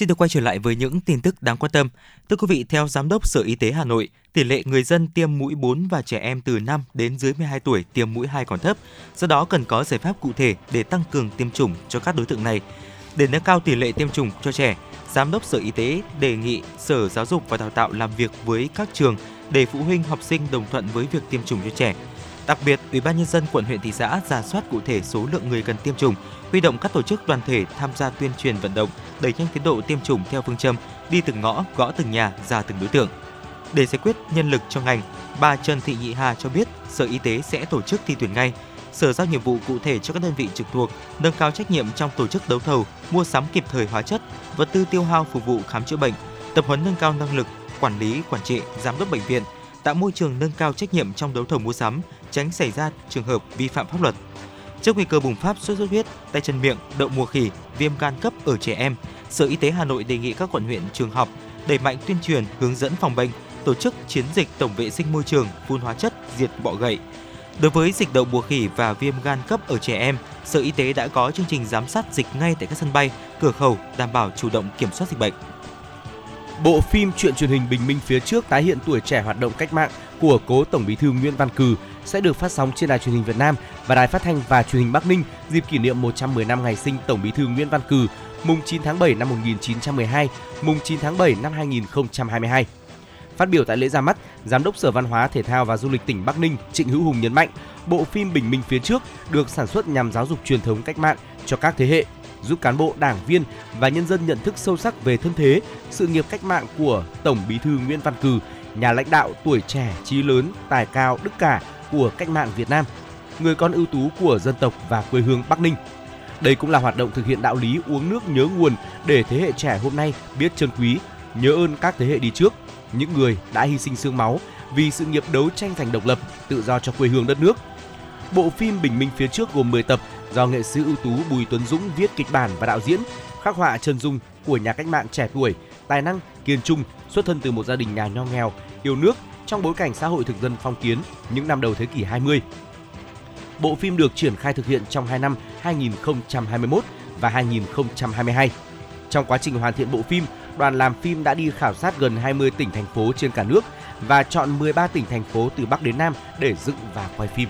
Xin được quay trở lại với những tin tức đáng quan tâm. Thưa quý vị, theo Giám đốc Sở Y tế Hà Nội, tỷ lệ người dân tiêm mũi 4 và trẻ em từ 5 đến dưới 12 tuổi tiêm mũi 2 còn thấp. Do đó cần có giải pháp cụ thể để tăng cường tiêm chủng cho các đối tượng này. Để nâng cao tỷ lệ tiêm chủng cho trẻ, Giám đốc Sở Y tế đề nghị Sở Giáo dục và Đào tạo làm việc với các trường để phụ huynh học sinh đồng thuận với việc tiêm chủng cho trẻ. Đặc biệt, Ủy ban nhân dân quận huyện thị xã giả soát cụ thể số lượng người cần tiêm chủng, huy động các tổ chức đoàn thể tham gia tuyên truyền vận động, đẩy nhanh tiến độ tiêm chủng theo phương châm đi từng ngõ, gõ từng nhà, ra từng đối tượng. Để giải quyết nhân lực cho ngành, bà Trần Thị Nhị Hà cho biết Sở Y tế sẽ tổ chức thi tuyển ngay. Sở giao nhiệm vụ cụ thể cho các đơn vị trực thuộc, nâng cao trách nhiệm trong tổ chức đấu thầu, mua sắm kịp thời hóa chất, vật tư tiêu hao phục vụ khám chữa bệnh, tập huấn nâng cao năng lực quản lý, quản trị, giám đốc bệnh viện, tạo môi trường nâng cao trách nhiệm trong đấu thầu mua sắm, tránh xảy ra trường hợp vi phạm pháp luật. Trước nguy cơ bùng phát sốt xuất huyết, tay chân miệng, đậu mùa khỉ, viêm gan cấp ở trẻ em, Sở Y tế Hà Nội đề nghị các quận huyện, trường học đẩy mạnh tuyên truyền, hướng dẫn phòng bệnh, tổ chức chiến dịch tổng vệ sinh môi trường, phun hóa chất diệt bọ gậy. Đối với dịch đậu mùa khỉ và viêm gan cấp ở trẻ em, Sở Y tế đã có chương trình giám sát dịch ngay tại các sân bay, cửa khẩu đảm bảo chủ động kiểm soát dịch bệnh. Bộ phim Chuyện truyền hình Bình minh phía trước tái hiện tuổi trẻ hoạt động cách mạng của cố Tổng Bí thư Nguyễn Văn Cừ sẽ được phát sóng trên đài truyền hình Việt Nam và đài phát thanh và truyền hình Bắc Ninh dịp kỷ niệm 110 năm ngày sinh Tổng Bí thư Nguyễn Văn Cừ, mùng 9 tháng 7 năm 1912, mùng 9 tháng 7 năm 2022. Phát biểu tại lễ ra mắt, Giám đốc Sở Văn hóa, Thể thao và Du lịch tỉnh Bắc Ninh Trịnh Hữu Hùng nhấn mạnh, bộ phim Bình minh phía trước được sản xuất nhằm giáo dục truyền thống cách mạng cho các thế hệ, giúp cán bộ, đảng viên và nhân dân nhận thức sâu sắc về thân thế, sự nghiệp cách mạng của Tổng Bí thư Nguyễn Văn Cừ, nhà lãnh đạo tuổi trẻ, trí lớn, tài cao, đức cả của cách mạng Việt Nam, người con ưu tú của dân tộc và quê hương Bắc Ninh. Đây cũng là hoạt động thực hiện đạo lý uống nước nhớ nguồn để thế hệ trẻ hôm nay biết trân quý, nhớ ơn các thế hệ đi trước, những người đã hy sinh xương máu vì sự nghiệp đấu tranh giành độc lập, tự do cho quê hương đất nước. Bộ phim Bình minh phía trước gồm 10 tập do nghệ sĩ ưu tú Bùi Tuấn Dũng viết kịch bản và đạo diễn, khắc họa chân dung của nhà cách mạng trẻ tuổi, tài năng, kiên trung, xuất thân từ một gia đình nhà nho nghèo, yêu nước trong bối cảnh xã hội thực dân phong kiến những năm đầu thế kỷ 20. Bộ phim được triển khai thực hiện trong hai năm 2021 và 2022. Trong quá trình hoàn thiện bộ phim, đoàn làm phim đã đi khảo sát gần 20 tỉnh thành phố trên cả nước và chọn 13 tỉnh thành phố từ Bắc đến Nam để dựng và quay phim.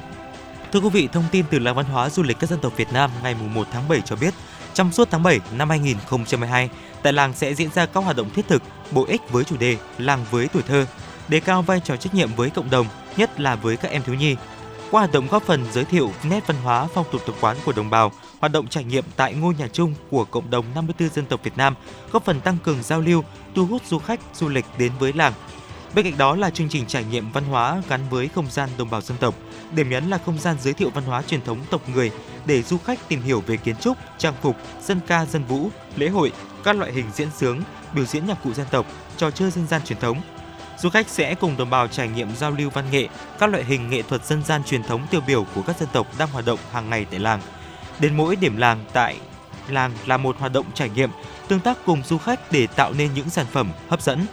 Thưa quý vị, thông tin từ Làng Văn hóa Du lịch các dân tộc Việt Nam ngày 1 tháng 7 cho biết, trong suốt tháng 7 năm 2022, tại làng sẽ diễn ra các hoạt động thiết thực, bổ ích với chủ đề Làng với tuổi thơ, đề cao vai trò trách nhiệm với cộng đồng, nhất là với các em thiếu nhi. Qua hoạt động góp phần giới thiệu nét văn hóa phong tục tập quán của đồng bào, hoạt động trải nghiệm tại ngôi nhà chung của cộng đồng 54 dân tộc Việt Nam, góp phần tăng cường giao lưu, thu hút du khách du lịch đến với làng. Bên cạnh đó là chương trình trải nghiệm văn hóa gắn với không gian đồng bào dân tộc. Điểm nhấn là không gian giới thiệu văn hóa truyền thống tộc người để du khách tìm hiểu về kiến trúc, trang phục, dân ca dân vũ, lễ hội, các loại hình diễn sướng, biểu diễn nhạc cụ dân tộc, trò chơi dân gian truyền thống. Du khách sẽ cùng đồng bào trải nghiệm giao lưu văn nghệ, các loại hình nghệ thuật dân gian truyền thống tiêu biểu của các dân tộc đang hoạt động hàng ngày tại làng. Đến mỗi điểm làng tại làng là một hoạt động trải nghiệm, tương tác cùng du khách để tạo nên những sản phẩm hấp dẫn.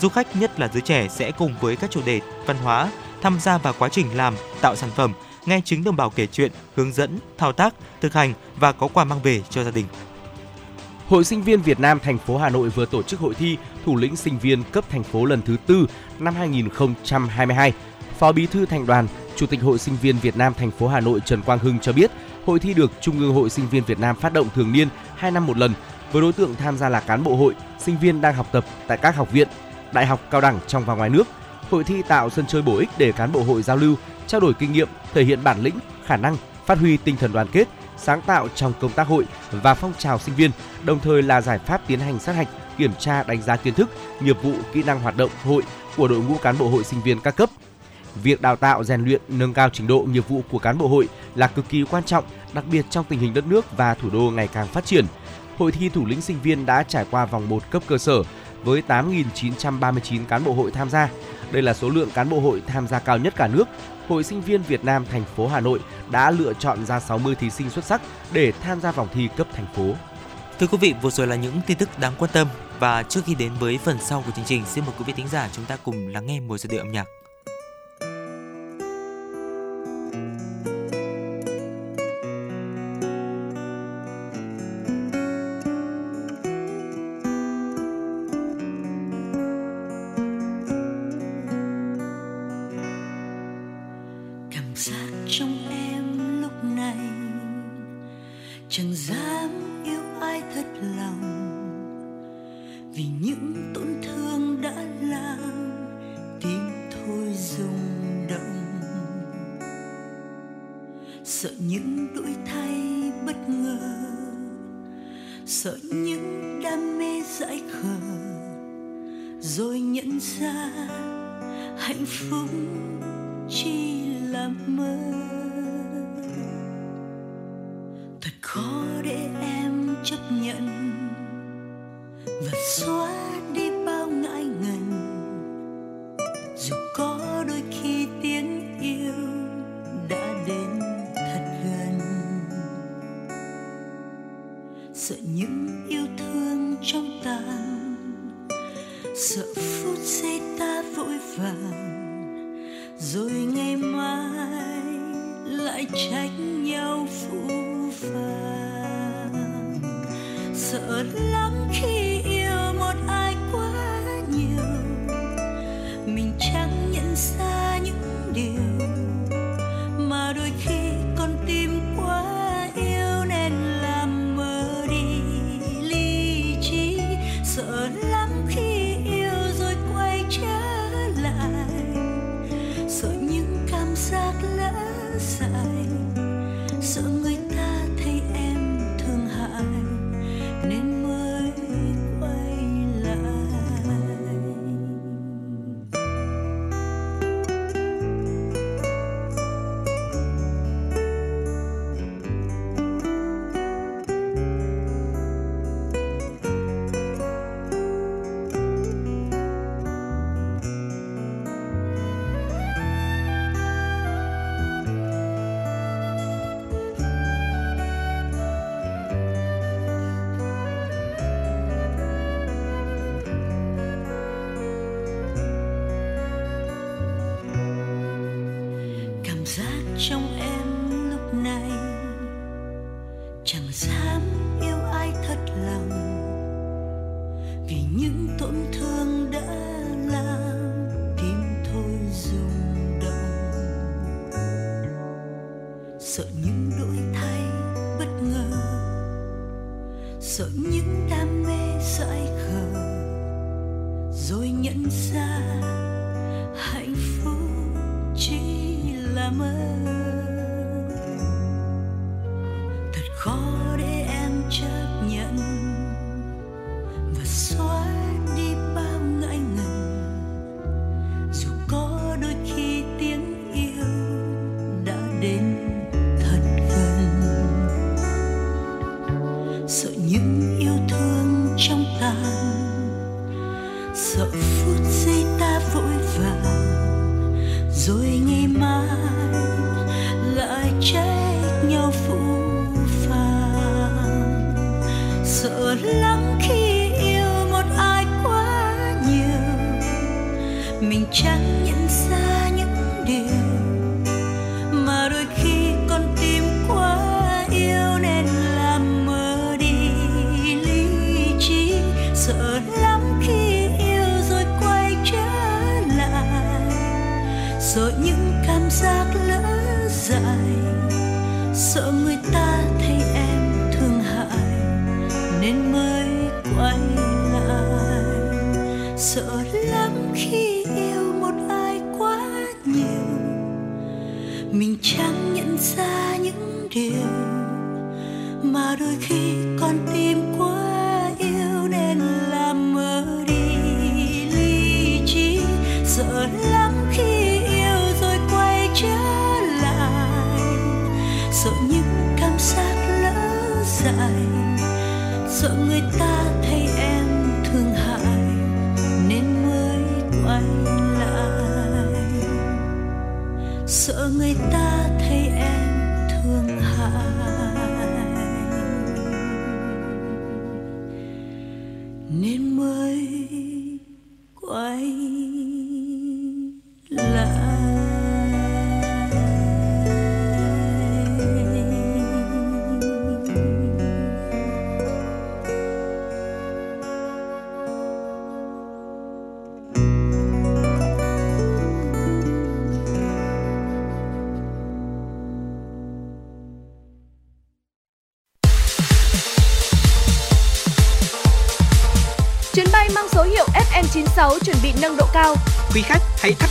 Du khách nhất là giới trẻ sẽ cùng với các chủ đề văn hóa tham gia vào quá trình làm, tạo sản phẩm, nghe chính đồng bào kể chuyện, hướng dẫn, thao tác, thực hành và có quà mang về cho gia đình. Hội Sinh viên Việt Nam thành phố Hà Nội vừa tổ chức hội thi thủ lĩnh sinh viên cấp thành phố lần thứ tư năm 2022. Phó Bí thư Thành đoàn, Chủ tịch Hội Sinh viên Việt Nam thành phố Hà Nội Trần Quang Hưng cho biết, hội thi được Trung ương Hội Sinh viên Việt Nam phát động thường niên 2 năm một lần với đối tượng tham gia là cán bộ hội, sinh viên đang học tập tại các học viện, đại học cao đẳng trong và ngoài nước. Hội thi tạo sân chơi bổ ích để cán bộ hội giao lưu, trao đổi kinh nghiệm, thể hiện bản lĩnh, khả năng, phát huy tinh thần đoàn kết, sáng tạo trong công tác hội và phong trào sinh viên, đồng thời là giải pháp tiến hành sát hạch, kiểm tra đánh giá kiến thức, nghiệp vụ, kỹ năng hoạt động hội của đội ngũ cán bộ hội sinh viên các cấp. Việc đào tạo, rèn luyện, nâng cao trình độ nghiệp vụ của cán bộ hội là cực kỳ quan trọng, đặc biệt trong tình hình đất nước và thủ đô ngày càng phát triển. Hội thi thủ lĩnh sinh viên đã trải qua vòng 1 cấp cơ sở với 8.939 cán bộ hội tham gia. Đây là số lượng cán bộ hội tham gia cao nhất cả nước. Hội sinh viên Việt Nam thành phố Hà Nội đã lựa chọn ra 60 thí sinh xuất sắc để tham gia vòng thi cấp thành phố. Thưa quý vị, vừa rồi là những tin tức đáng quan tâm và trước khi đến với phần sau của chương trình, xin mời quý vị thính giả chúng ta cùng lắng nghe một giai điệu âm nhạc. sợ những yêu thương trong tàn. Sợ phút giây ta vội vàng. Rồi ngày mai lại trách nhau phũ phàng. Sợ lắm khi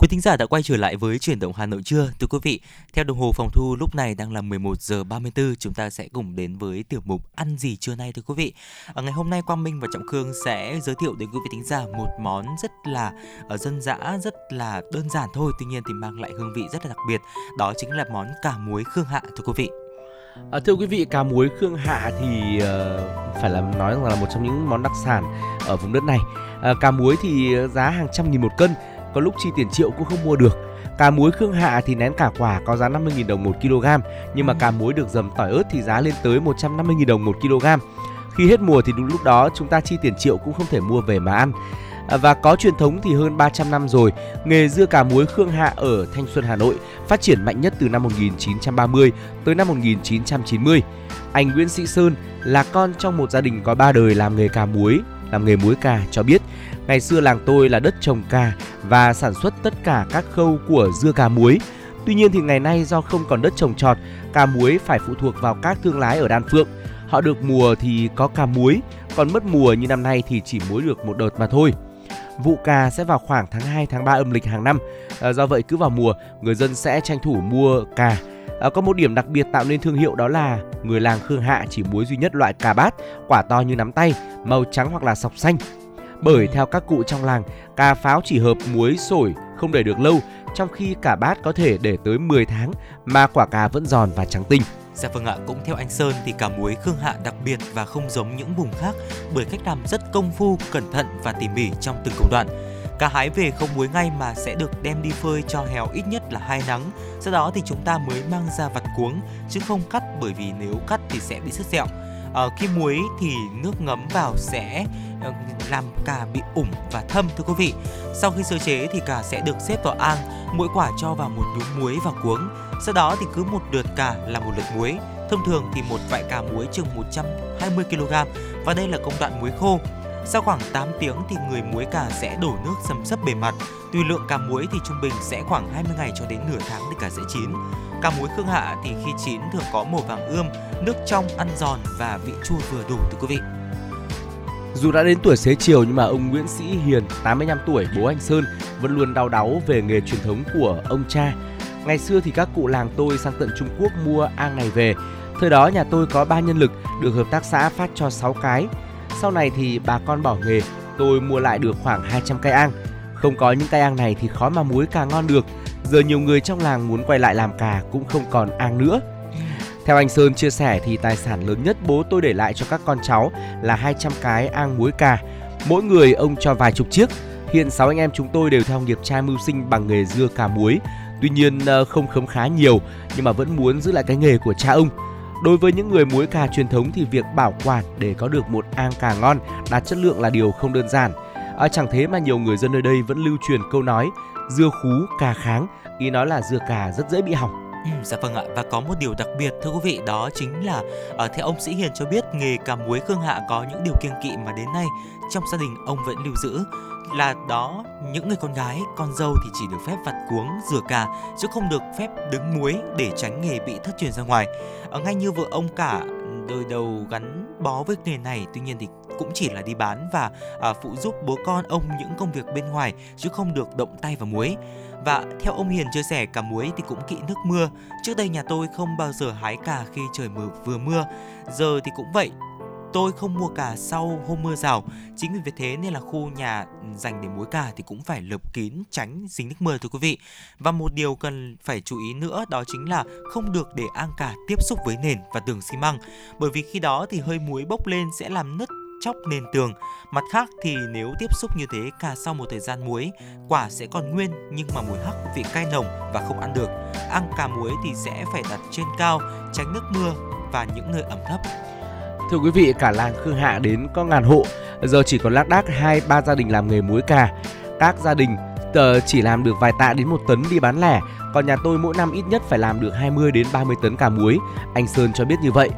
Quý thính giả đã quay trở lại với chuyển động Hà Nội chưa? Thưa quý vị, theo đồng hồ phòng thu lúc này đang là 11 giờ 34, chúng ta sẽ cùng đến với tiểu mục ăn gì trưa nay thưa quý vị. Ở ngày hôm nay Quang Minh và Trọng Khương sẽ giới thiệu đến quý vị thính giả một món rất là ở dân dã, rất là đơn giản thôi, tuy nhiên thì mang lại hương vị rất là đặc biệt, đó chính là món cà muối Khương Hạ thưa quý vị. À, thưa quý vị, cà muối Khương Hạ thì uh, phải là nói rằng là một trong những món đặc sản ở vùng đất này. À, cà muối thì giá hàng trăm nghìn một cân, có lúc chi tiền triệu cũng không mua được. Cà muối Khương Hạ thì nén cả quả có giá 50.000 đồng 1 kg, nhưng mà cà muối được dầm tỏi ớt thì giá lên tới 150.000 đồng 1 kg. Khi hết mùa thì đúng lúc đó chúng ta chi tiền triệu cũng không thể mua về mà ăn. À, và có truyền thống thì hơn 300 năm rồi, nghề dưa cà muối Khương Hạ ở Thanh Xuân Hà Nội phát triển mạnh nhất từ năm 1930 tới năm 1990. Anh Nguyễn Sĩ Sơn là con trong một gia đình có ba đời làm nghề cà muối, làm nghề muối cà cho biết Ngày xưa làng tôi là đất trồng cà và sản xuất tất cả các khâu của dưa cà muối. Tuy nhiên thì ngày nay do không còn đất trồng trọt, cà muối phải phụ thuộc vào các thương lái ở Đan Phượng. Họ được mùa thì có cà muối, còn mất mùa như năm nay thì chỉ muối được một đợt mà thôi. Vụ cà sẽ vào khoảng tháng 2 tháng 3 âm lịch hàng năm. À, do vậy cứ vào mùa, người dân sẽ tranh thủ mua cà. À, có một điểm đặc biệt tạo nên thương hiệu đó là người làng Khương Hạ chỉ muối duy nhất loại cà bát, quả to như nắm tay, màu trắng hoặc là sọc xanh bởi theo các cụ trong làng, cà pháo chỉ hợp muối sổi không để được lâu, trong khi cả bát có thể để tới 10 tháng mà quả cà vẫn giòn và trắng tinh. Dạ vâng ạ, cũng theo anh Sơn thì cà muối Khương Hạ đặc biệt và không giống những vùng khác bởi cách làm rất công phu, cẩn thận và tỉ mỉ trong từng công đoạn. Cá hái về không muối ngay mà sẽ được đem đi phơi cho héo ít nhất là hai nắng. Sau đó thì chúng ta mới mang ra vặt cuống chứ không cắt bởi vì nếu cắt thì sẽ bị sứt dẹo À, khi muối thì nước ngấm vào sẽ ờ, làm cà bị ủng và thâm thưa quý vị. Sau khi sơ chế thì cà sẽ được xếp vào ang, mỗi quả cho vào một nhúm muối và cuống. Sau đó thì cứ một lượt cà là một lượt muối. Thông thường thì một vại cà muối chừng 120 kg và đây là công đoạn muối khô. Sau khoảng 8 tiếng thì người muối cà sẽ đổ nước xâm sấp bề mặt. Tùy lượng cà muối thì trung bình sẽ khoảng 20 ngày cho đến nửa tháng để cà sẽ chín. Cà muối Khương Hạ thì khi chín thường có màu vàng ươm, nước trong, ăn giòn và vị chua vừa đủ thưa quý vị. Dù đã đến tuổi xế chiều nhưng mà ông Nguyễn Sĩ Hiền, 85 tuổi, bố anh Sơn vẫn luôn đau đáu về nghề truyền thống của ông cha. Ngày xưa thì các cụ làng tôi sang tận Trung Quốc mua ang này về. Thời đó nhà tôi có 3 nhân lực được hợp tác xã phát cho 6 cái. Sau này thì bà con bỏ nghề, tôi mua lại được khoảng 200 cây ang. Không có những cây ang này thì khó mà muối cà ngon được. Giờ nhiều người trong làng muốn quay lại làm cà cũng không còn ang nữa. Theo anh Sơn chia sẻ thì tài sản lớn nhất bố tôi để lại cho các con cháu là 200 cái ang muối cà. Mỗi người ông cho vài chục chiếc. Hiện 6 anh em chúng tôi đều theo nghiệp trai mưu sinh bằng nghề dưa cà muối. Tuy nhiên ờ, không khấm khá nhiều nhưng mà vẫn muốn giữ lại cái nghề của cha ông. Đối với những người muối cà truyền thống thì việc bảo quản để có được một ang cà ngon đạt chất lượng là điều không đơn giản. À, chẳng thế mà nhiều người dân nơi đây vẫn lưu truyền câu nói dưa khú cà kháng, ý nói là dưa cà rất dễ bị hỏng. Ừ, dạ vâng ạ. Và có một điều đặc biệt thưa quý vị đó chính là ở theo ông Sĩ Hiền cho biết nghề cà muối Khương Hạ có những điều kiêng kỵ mà đến nay trong gia đình ông vẫn lưu giữ. Là đó những người con gái con dâu thì chỉ được phép vặt cuống rửa cà chứ không được phép đứng muối để tránh nghề bị thất truyền ra ngoài. Ở ngay như vợ ông cả đời đầu gắn bó với nghề này tuy nhiên thì cũng chỉ là đi bán và à, phụ giúp bố con ông những công việc bên ngoài chứ không được động tay vào muối và theo ông Hiền chia sẻ cả muối thì cũng kỵ nước mưa. Trước đây nhà tôi không bao giờ hái cà khi trời mưa vừa mưa. Giờ thì cũng vậy. tôi không mua cà sau hôm mưa rào. Chính vì thế nên là khu nhà dành để muối cà thì cũng phải lợp kín tránh dính nước mưa thưa quý vị. Và một điều cần phải chú ý nữa đó chính là không được để ang cà tiếp xúc với nền và tường xi măng bởi vì khi đó thì hơi muối bốc lên sẽ làm nứt chóc nền tường. Mặt khác thì nếu tiếp xúc như thế cà sau một thời gian muối, quả sẽ còn nguyên nhưng mà mùi hắc vị cay nồng và không ăn được. Ăn cà muối thì sẽ phải đặt trên cao, tránh nước mưa và những nơi ẩm thấp. Thưa quý vị, cả làng Khương Hạ đến có ngàn hộ, giờ chỉ còn lác đác hai ba gia đình làm nghề muối cà. Các gia đình tờ chỉ làm được vài tạ đến một tấn đi bán lẻ, còn nhà tôi mỗi năm ít nhất phải làm được 20 đến 30 tấn cà muối. Anh Sơn cho biết như vậy.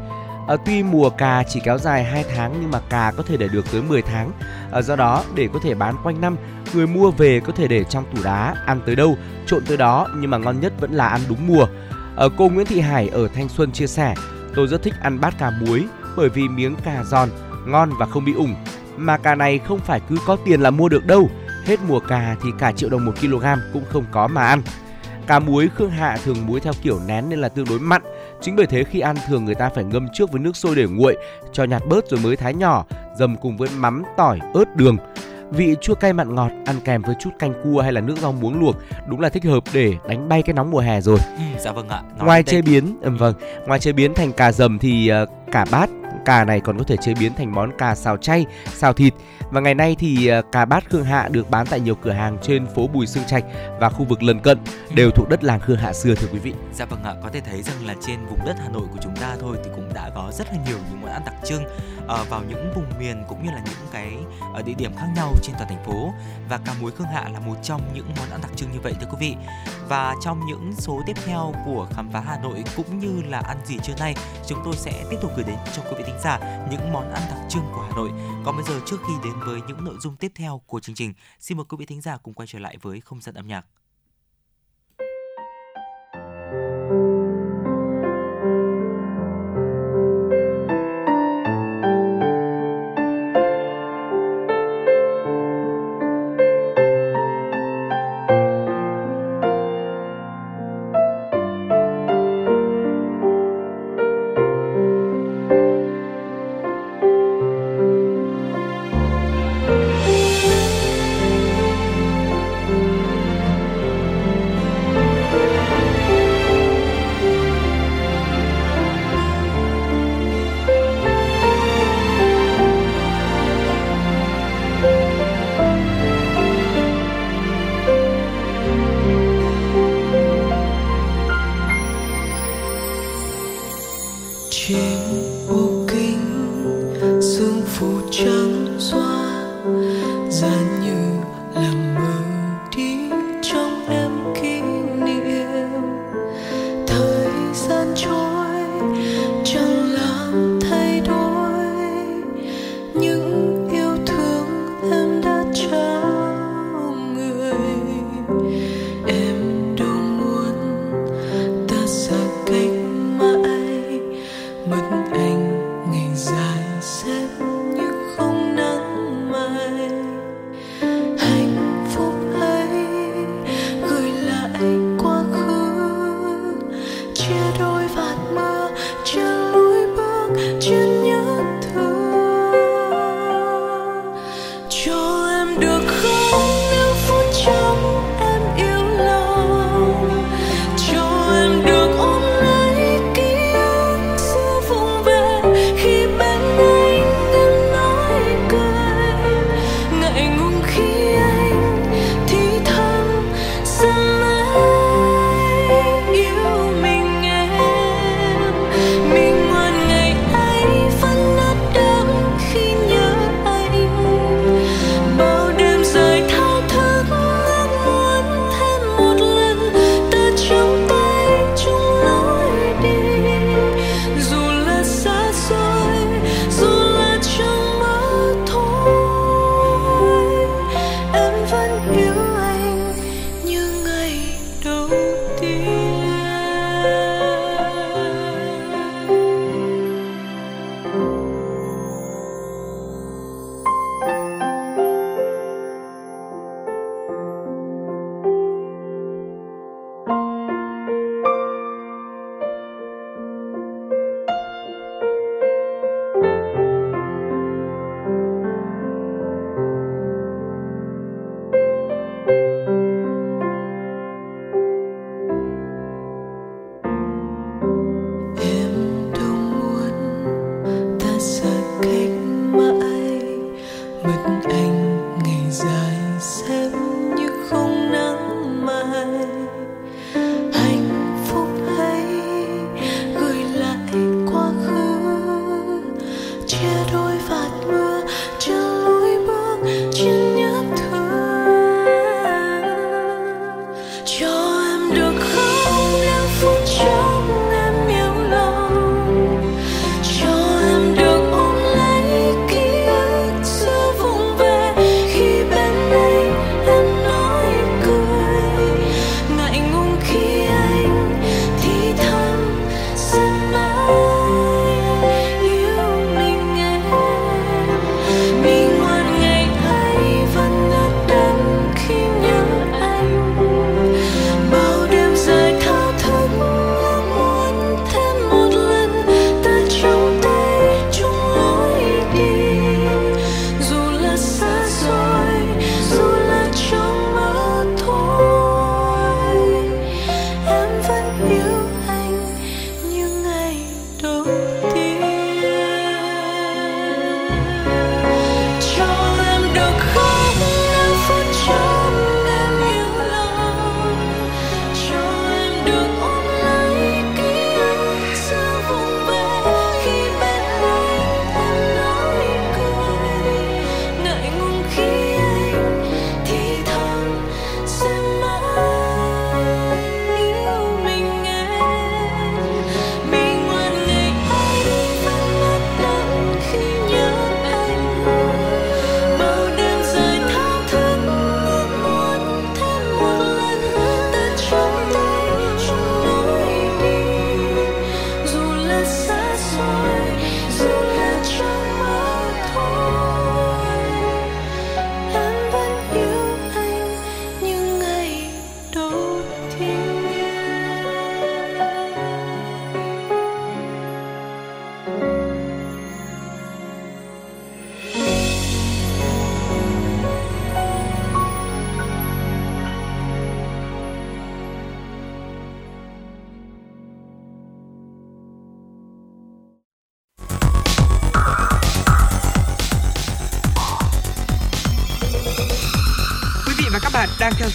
À, tuy mùa cà chỉ kéo dài 2 tháng nhưng mà cà có thể để được tới 10 tháng. À, do đó để có thể bán quanh năm, người mua về có thể để trong tủ đá, ăn tới đâu, trộn tới đó nhưng mà ngon nhất vẫn là ăn đúng mùa. À, cô Nguyễn Thị Hải ở Thanh Xuân chia sẻ, tôi rất thích ăn bát cà muối bởi vì miếng cà giòn, ngon và không bị ủng. Mà cà này không phải cứ có tiền là mua được đâu, hết mùa cà thì cả triệu đồng một kg cũng không có mà ăn. Cà muối Khương Hạ thường muối theo kiểu nén nên là tương đối mặn. Chính bởi thế khi ăn thường người ta phải ngâm trước với nước sôi để nguội, cho nhạt bớt rồi mới thái nhỏ, dầm cùng với mắm, tỏi, ớt, đường. Vị chua cay mặn ngọt ăn kèm với chút canh cua hay là nước rau muống luộc đúng là thích hợp để đánh bay cái nóng mùa hè rồi. Ừ, dạ vâng ạ. Nói ngoài chế biến, ừ, vâng, ngoài chế biến thành cà dầm thì ờ, cả bát cà này còn có thể chế biến thành món cà xào chay, xào thịt. Và ngày nay thì à, cà bát Khương Hạ được bán tại nhiều cửa hàng trên phố Bùi Sương Trạch và khu vực lân cận đều thuộc đất làng Khương Hạ xưa thưa quý vị. Dạ vâng ạ, có thể thấy rằng là trên vùng đất Hà Nội của chúng ta thôi thì cũng đã có rất là nhiều những món ăn đặc trưng ờ, vào những vùng miền cũng như là những cái ờ, địa điểm khác nhau trên toàn thành phố và cà muối Khương Hạ là một trong những món ăn đặc trưng như vậy thưa quý vị. Và trong những số tiếp theo của khám phá Hà Nội cũng như là ăn gì trưa nay, chúng tôi sẽ tiếp tục gửi đến cho quý vị thính giả những món ăn đặc trưng của Hà Nội. Còn bây giờ trước khi đến với những nội dung tiếp theo của chương trình, xin mời quý vị thính giả cùng quay trở lại với không gian âm nhạc.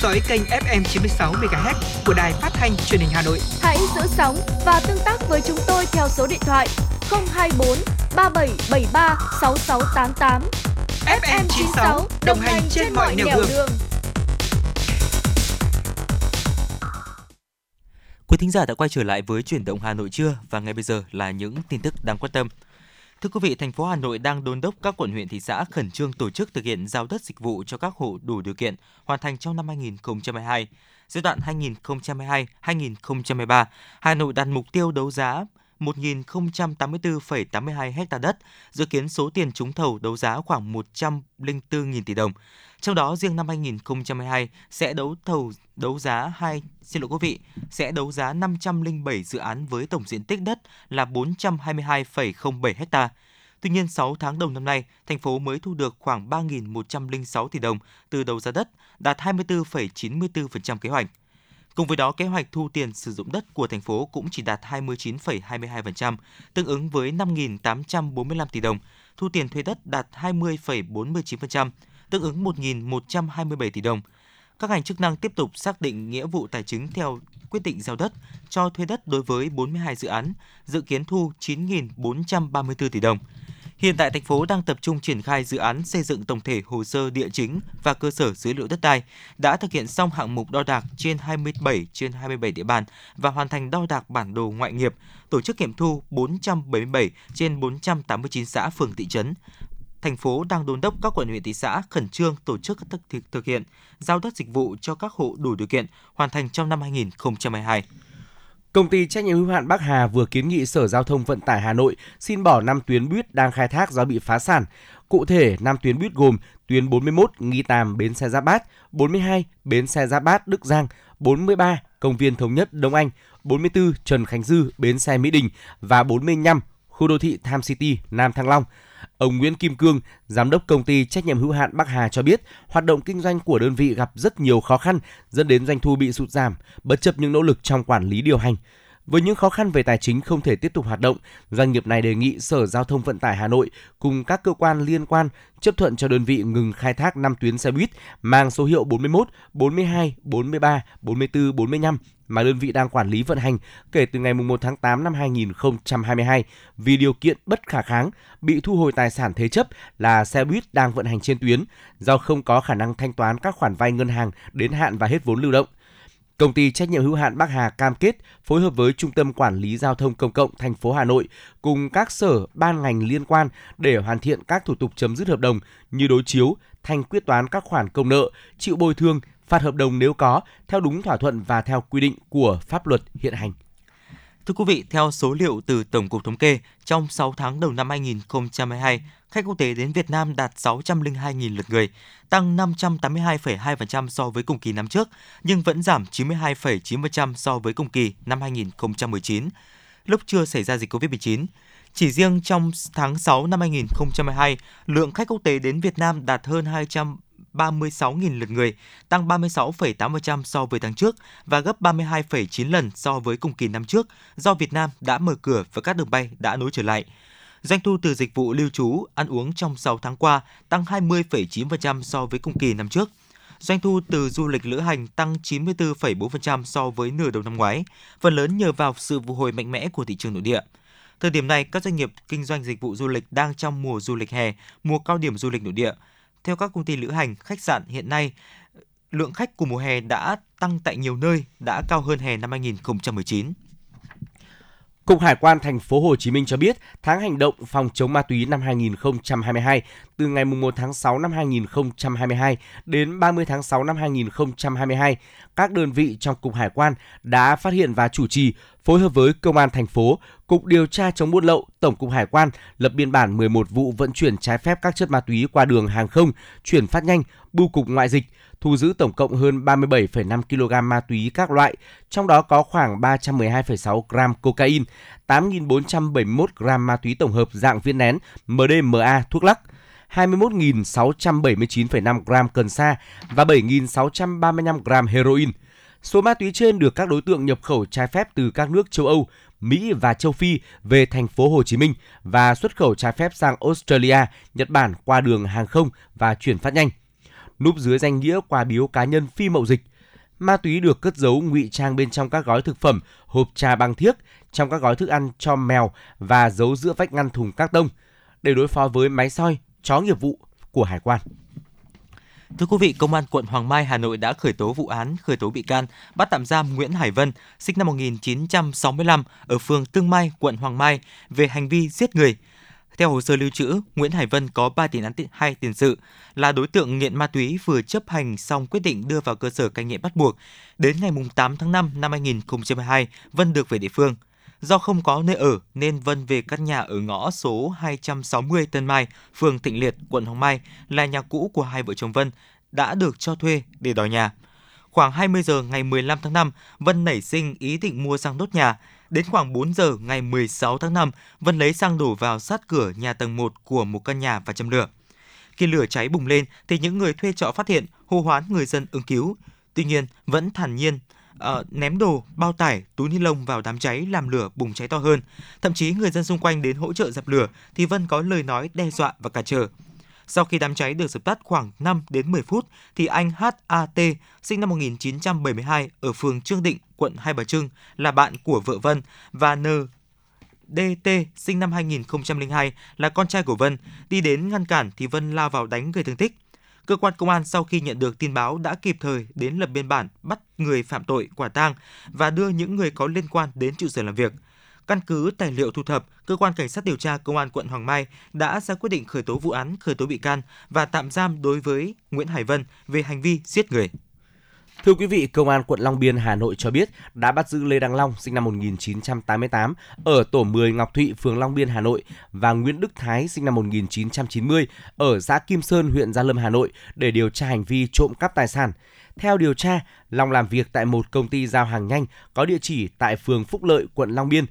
Dõi kênh FM 96 MHz của đài phát thanh truyền hình Hà Nội. Hãy giữ sóng và tương tác với chúng tôi theo số điện thoại 024 3773 6688. FM 96 đồng hành trên mọi nẻo đường. đường. Quý thính giả đã quay trở lại với chuyển động Hà Nội trưa và ngay bây giờ là những tin tức đáng quan tâm. Thưa quý vị, thành phố Hà Nội đang đôn đốc các quận huyện thị xã khẩn trương tổ chức thực hiện giao đất dịch vụ cho các hộ đủ điều kiện hoàn thành trong năm 2022. Giai đoạn 2022-2023, Hà Nội đặt mục tiêu đấu giá 1.084,82 ha đất, dự kiến số tiền trúng thầu đấu giá khoảng 104.000 tỷ đồng. Trong đó riêng năm 2022 sẽ đấu thầu đấu giá hai xin lỗi quý vị, sẽ đấu giá 507 dự án với tổng diện tích đất là 422,07 ha. Tuy nhiên, 6 tháng đầu năm nay, thành phố mới thu được khoảng 3.106 tỷ đồng từ đấu giá đất, đạt 24,94% kế hoạch. Cùng với đó, kế hoạch thu tiền sử dụng đất của thành phố cũng chỉ đạt 29,22%, tương ứng với 5.845 tỷ đồng. Thu tiền thuê đất đạt 20,49%, tương ứng 1.127 tỷ đồng. Các ngành chức năng tiếp tục xác định nghĩa vụ tài chính theo quyết định giao đất cho thuê đất đối với 42 dự án, dự kiến thu 9.434 tỷ đồng. Hiện tại thành phố đang tập trung triển khai dự án xây dựng tổng thể hồ sơ địa chính và cơ sở dữ liệu đất đai, đã thực hiện xong hạng mục đo đạc trên 27 trên 27 địa bàn và hoàn thành đo đạc bản đồ ngoại nghiệp, tổ chức nghiệm thu 477 trên 489 xã phường thị trấn, thành phố đang đôn đốc các quận huyện thị xã khẩn trương tổ chức thực, thực, thực hiện giao đất dịch vụ cho các hộ đủ điều kiện hoàn thành trong năm 2022. Công ty trách nhiệm hữu hạn Bắc Hà vừa kiến nghị Sở Giao thông Vận tải Hà Nội xin bỏ 5 tuyến buýt đang khai thác do bị phá sản. Cụ thể, 5 tuyến buýt gồm tuyến 41 Nghi Tàm bến xe Giáp Bát, 42 bến xe Giáp Bát Đức Giang, 43 công viên Thống nhất Đông Anh, 44 Trần Khánh Dư bến xe Mỹ Đình và 45 khu đô thị Tham City Nam Thăng Long. Ông Nguyễn Kim Cương, giám đốc công ty trách nhiệm hữu hạn Bắc Hà cho biết, hoạt động kinh doanh của đơn vị gặp rất nhiều khó khăn dẫn đến doanh thu bị sụt giảm, bất chấp những nỗ lực trong quản lý điều hành. Với những khó khăn về tài chính không thể tiếp tục hoạt động, doanh nghiệp này đề nghị Sở Giao thông Vận tải Hà Nội cùng các cơ quan liên quan chấp thuận cho đơn vị ngừng khai thác 5 tuyến xe buýt mang số hiệu 41, 42, 43, 44, 45 mà đơn vị đang quản lý vận hành kể từ ngày 1 tháng 8 năm 2022 vì điều kiện bất khả kháng bị thu hồi tài sản thế chấp là xe buýt đang vận hành trên tuyến do không có khả năng thanh toán các khoản vay ngân hàng đến hạn và hết vốn lưu động. Công ty trách nhiệm hữu hạn Bắc Hà cam kết phối hợp với Trung tâm Quản lý Giao thông Công cộng thành phố Hà Nội cùng các sở ban ngành liên quan để hoàn thiện các thủ tục chấm dứt hợp đồng như đối chiếu, thanh quyết toán các khoản công nợ, chịu bồi thường, phạt hợp đồng nếu có theo đúng thỏa thuận và theo quy định của pháp luật hiện hành. Thưa quý vị, theo số liệu từ Tổng cục Thống kê, trong 6 tháng đầu năm 2022, khách quốc tế đến Việt Nam đạt 602.000 lượt người, tăng 582,2% so với cùng kỳ năm trước, nhưng vẫn giảm 92,9% so với cùng kỳ năm 2019, lúc chưa xảy ra dịch COVID-19. Chỉ riêng trong tháng 6 năm 2022, lượng khách quốc tế đến Việt Nam đạt hơn 200 36.000 lượt người, tăng 36,8% so với tháng trước và gấp 32,9 lần so với cùng kỳ năm trước do Việt Nam đã mở cửa và các đường bay đã nối trở lại. Doanh thu từ dịch vụ lưu trú, ăn uống trong 6 tháng qua tăng 20,9% so với cùng kỳ năm trước. Doanh thu từ du lịch lữ hành tăng 94,4% so với nửa đầu năm ngoái, phần lớn nhờ vào sự phục hồi mạnh mẽ của thị trường nội địa. Thời điểm này, các doanh nghiệp kinh doanh dịch vụ du lịch đang trong mùa du lịch hè, mùa cao điểm du lịch nội địa. Theo các công ty lữ hành, khách sạn hiện nay, lượng khách của mùa hè đã tăng tại nhiều nơi, đã cao hơn hè năm 2019. Cục Hải quan thành phố Hồ Chí Minh cho biết, tháng hành động phòng chống ma túy năm 2022 từ ngày 1 tháng 6 năm 2022 đến 30 tháng 6 năm 2022, các đơn vị trong Cục Hải quan đã phát hiện và chủ trì phối hợp với Công an thành phố, Cục Điều tra chống buôn lậu, Tổng cục Hải quan lập biên bản 11 vụ vận chuyển trái phép các chất ma túy qua đường hàng không, chuyển phát nhanh, bưu cục ngoại dịch, thu giữ tổng cộng hơn 37,5 kg ma túy các loại, trong đó có khoảng 312,6 gram cocaine, 8.471 gram ma túy tổng hợp dạng viên nén MDMA thuốc lắc, 21.679,5 gram cần sa và 7.635 gram heroin. Số ma túy trên được các đối tượng nhập khẩu trái phép từ các nước châu Âu, Mỹ và châu Phi về thành phố Hồ Chí Minh và xuất khẩu trái phép sang Australia, Nhật Bản qua đường hàng không và chuyển phát nhanh núp dưới danh nghĩa quà biếu cá nhân phi mậu dịch. Ma túy được cất giấu ngụy trang bên trong các gói thực phẩm, hộp trà bằng thiếc, trong các gói thức ăn cho mèo và giấu giữa vách ngăn thùng các tông để đối phó với máy soi, chó nghiệp vụ của hải quan. Thưa quý vị, Công an quận Hoàng Mai, Hà Nội đã khởi tố vụ án, khởi tố bị can, bắt tạm giam Nguyễn Hải Vân, sinh năm 1965, ở phường Tương Mai, quận Hoàng Mai, về hành vi giết người. Theo hồ sơ lưu trữ, Nguyễn Hải Vân có 3 tiền án hai tiền sự, là đối tượng nghiện ma túy vừa chấp hành xong quyết định đưa vào cơ sở cai nghiện bắt buộc. Đến ngày 8 tháng 5 năm 2022, Vân được về địa phương. Do không có nơi ở nên Vân về căn nhà ở ngõ số 260 Tân Mai, phường Thịnh Liệt, quận Hoàng Mai là nhà cũ của hai vợ chồng Vân đã được cho thuê để đòi nhà. Khoảng 20 giờ ngày 15 tháng 5, Vân nảy sinh ý định mua xăng đốt nhà. Đến khoảng 4 giờ ngày 16 tháng 5, Vân lấy xăng đổ vào sát cửa nhà tầng 1 của một căn nhà và châm lửa. Khi lửa cháy bùng lên thì những người thuê trọ phát hiện, hô hoán người dân ứng cứu. Tuy nhiên, vẫn thản nhiên uh, ném đồ, bao tải, túi ni lông vào đám cháy làm lửa bùng cháy to hơn. Thậm chí người dân xung quanh đến hỗ trợ dập lửa thì Vân có lời nói đe dọa và cản trở. Sau khi đám cháy được dập tắt khoảng 5 đến 10 phút thì anh HAT sinh năm 1972 ở phường Trương Định, quận Hai Bà Trưng là bạn của vợ Vân và N DT sinh năm 2002 là con trai của Vân đi đến ngăn cản thì Vân lao vào đánh gây thương tích. Cơ quan công an sau khi nhận được tin báo đã kịp thời đến lập biên bản bắt người phạm tội quả tang và đưa những người có liên quan đến trụ sở làm việc. Căn cứ tài liệu thu thập, cơ quan cảnh sát điều tra công an quận Hoàng Mai đã ra quyết định khởi tố vụ án, khởi tố bị can và tạm giam đối với Nguyễn Hải Vân về hành vi giết người. Thưa quý vị, Công an quận Long Biên, Hà Nội cho biết đã bắt giữ Lê Đăng Long, sinh năm 1988, ở tổ 10 Ngọc Thụy, phường Long Biên, Hà Nội và Nguyễn Đức Thái, sinh năm 1990, ở xã Kim Sơn, huyện Gia Lâm, Hà Nội để điều tra hành vi trộm cắp tài sản. Theo điều tra, Long làm việc tại một công ty giao hàng nhanh có địa chỉ tại phường Phúc Lợi, quận Long Biên.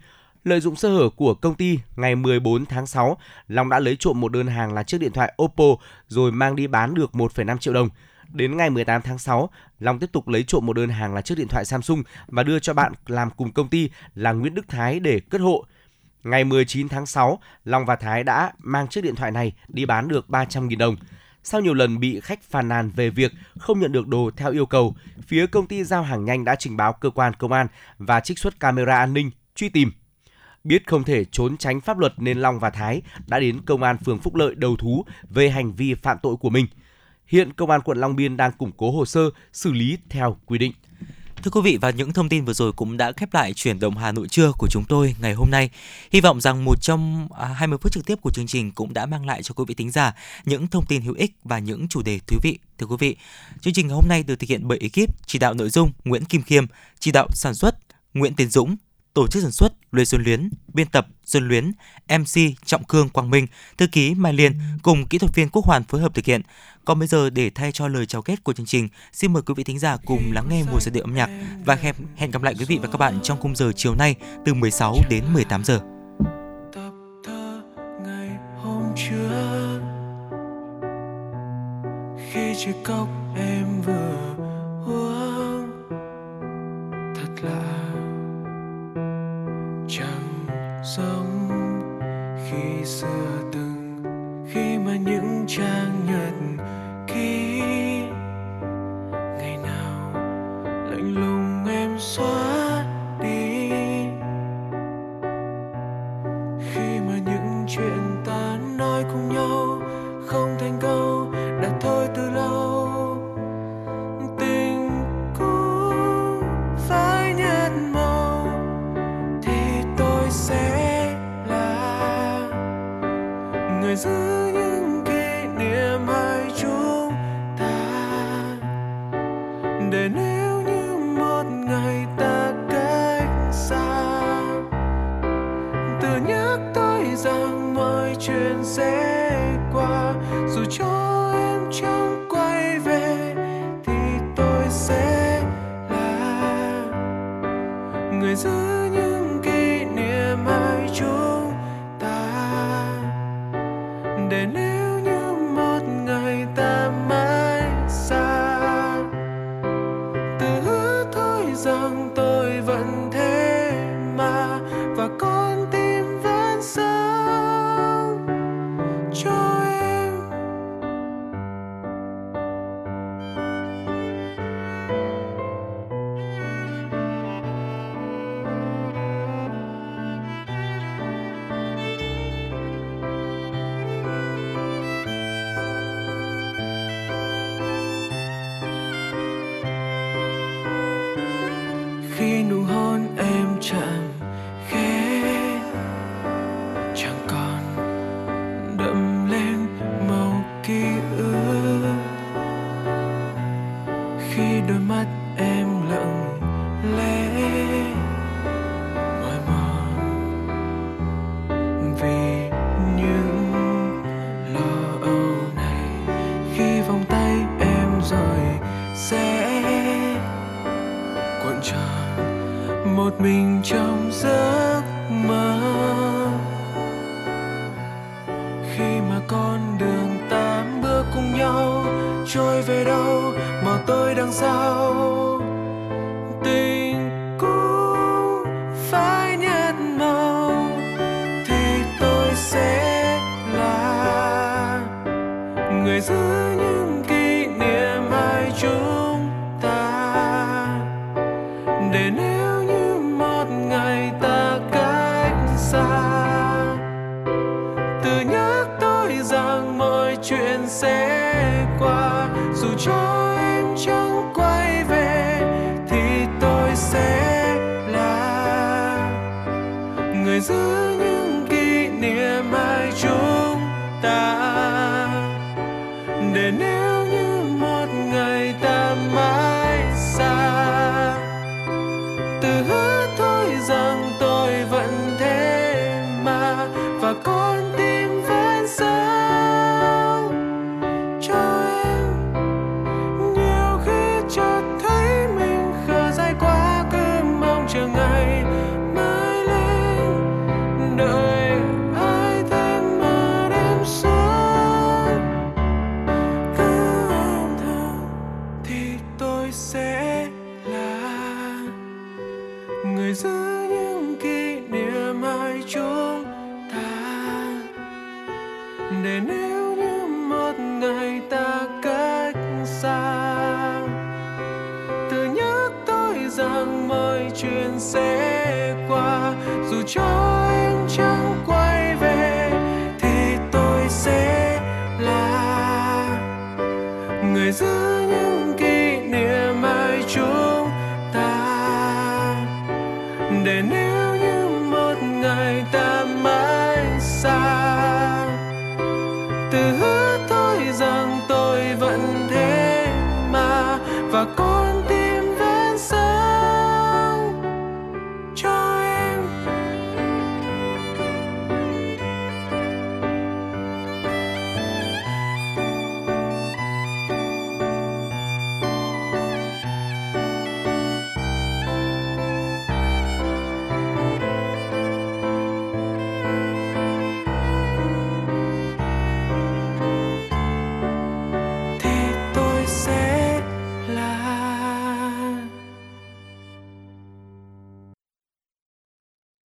Lợi dụng sơ hở của công ty, ngày 14 tháng 6, Long đã lấy trộm một đơn hàng là chiếc điện thoại Oppo rồi mang đi bán được 1,5 triệu đồng. Đến ngày 18 tháng 6, Long tiếp tục lấy trộm một đơn hàng là chiếc điện thoại Samsung và đưa cho bạn làm cùng công ty là Nguyễn Đức Thái để cất hộ. Ngày 19 tháng 6, Long và Thái đã mang chiếc điện thoại này đi bán được 300.000 đồng. Sau nhiều lần bị khách phàn nàn về việc không nhận được đồ theo yêu cầu, phía công ty giao hàng nhanh đã trình báo cơ quan công an và trích xuất camera an ninh truy tìm. Biết không thể trốn tránh pháp luật nên Long và Thái đã đến công an phường Phúc Lợi đầu thú về hành vi phạm tội của mình – Hiện Công an quận Long Biên đang củng cố hồ sơ xử lý theo quy định. Thưa quý vị và những thông tin vừa rồi cũng đã khép lại chuyển động Hà Nội trưa của chúng tôi ngày hôm nay. Hy vọng rằng một trong à, 20 phút trực tiếp của chương trình cũng đã mang lại cho quý vị thính giả những thông tin hữu ích và những chủ đề thú vị. Thưa quý vị, chương trình hôm nay được thực hiện bởi ekip chỉ đạo nội dung Nguyễn Kim Khiêm, chỉ đạo sản xuất Nguyễn Tiến Dũng, tổ chức sản xuất Lê Xuân Luyến, biên tập Xuân Luyến, MC Trọng Cương Quang Minh, thư ký Mai Liên cùng kỹ thuật viên Quốc Hoàn phối hợp thực hiện. Còn bây giờ để thay cho lời chào kết của chương trình, xin mời quý vị thính giả cùng lắng nghe một giai điệu âm nhạc và hẹn hẹn gặp lại quý vị và các bạn trong khung giờ chiều nay từ 16 đến 18 giờ. Ngày hôm trước khi chiếc cốc em xưa từng khi mà những trang nhật ký. Ngày nào lạnh lùng em xóa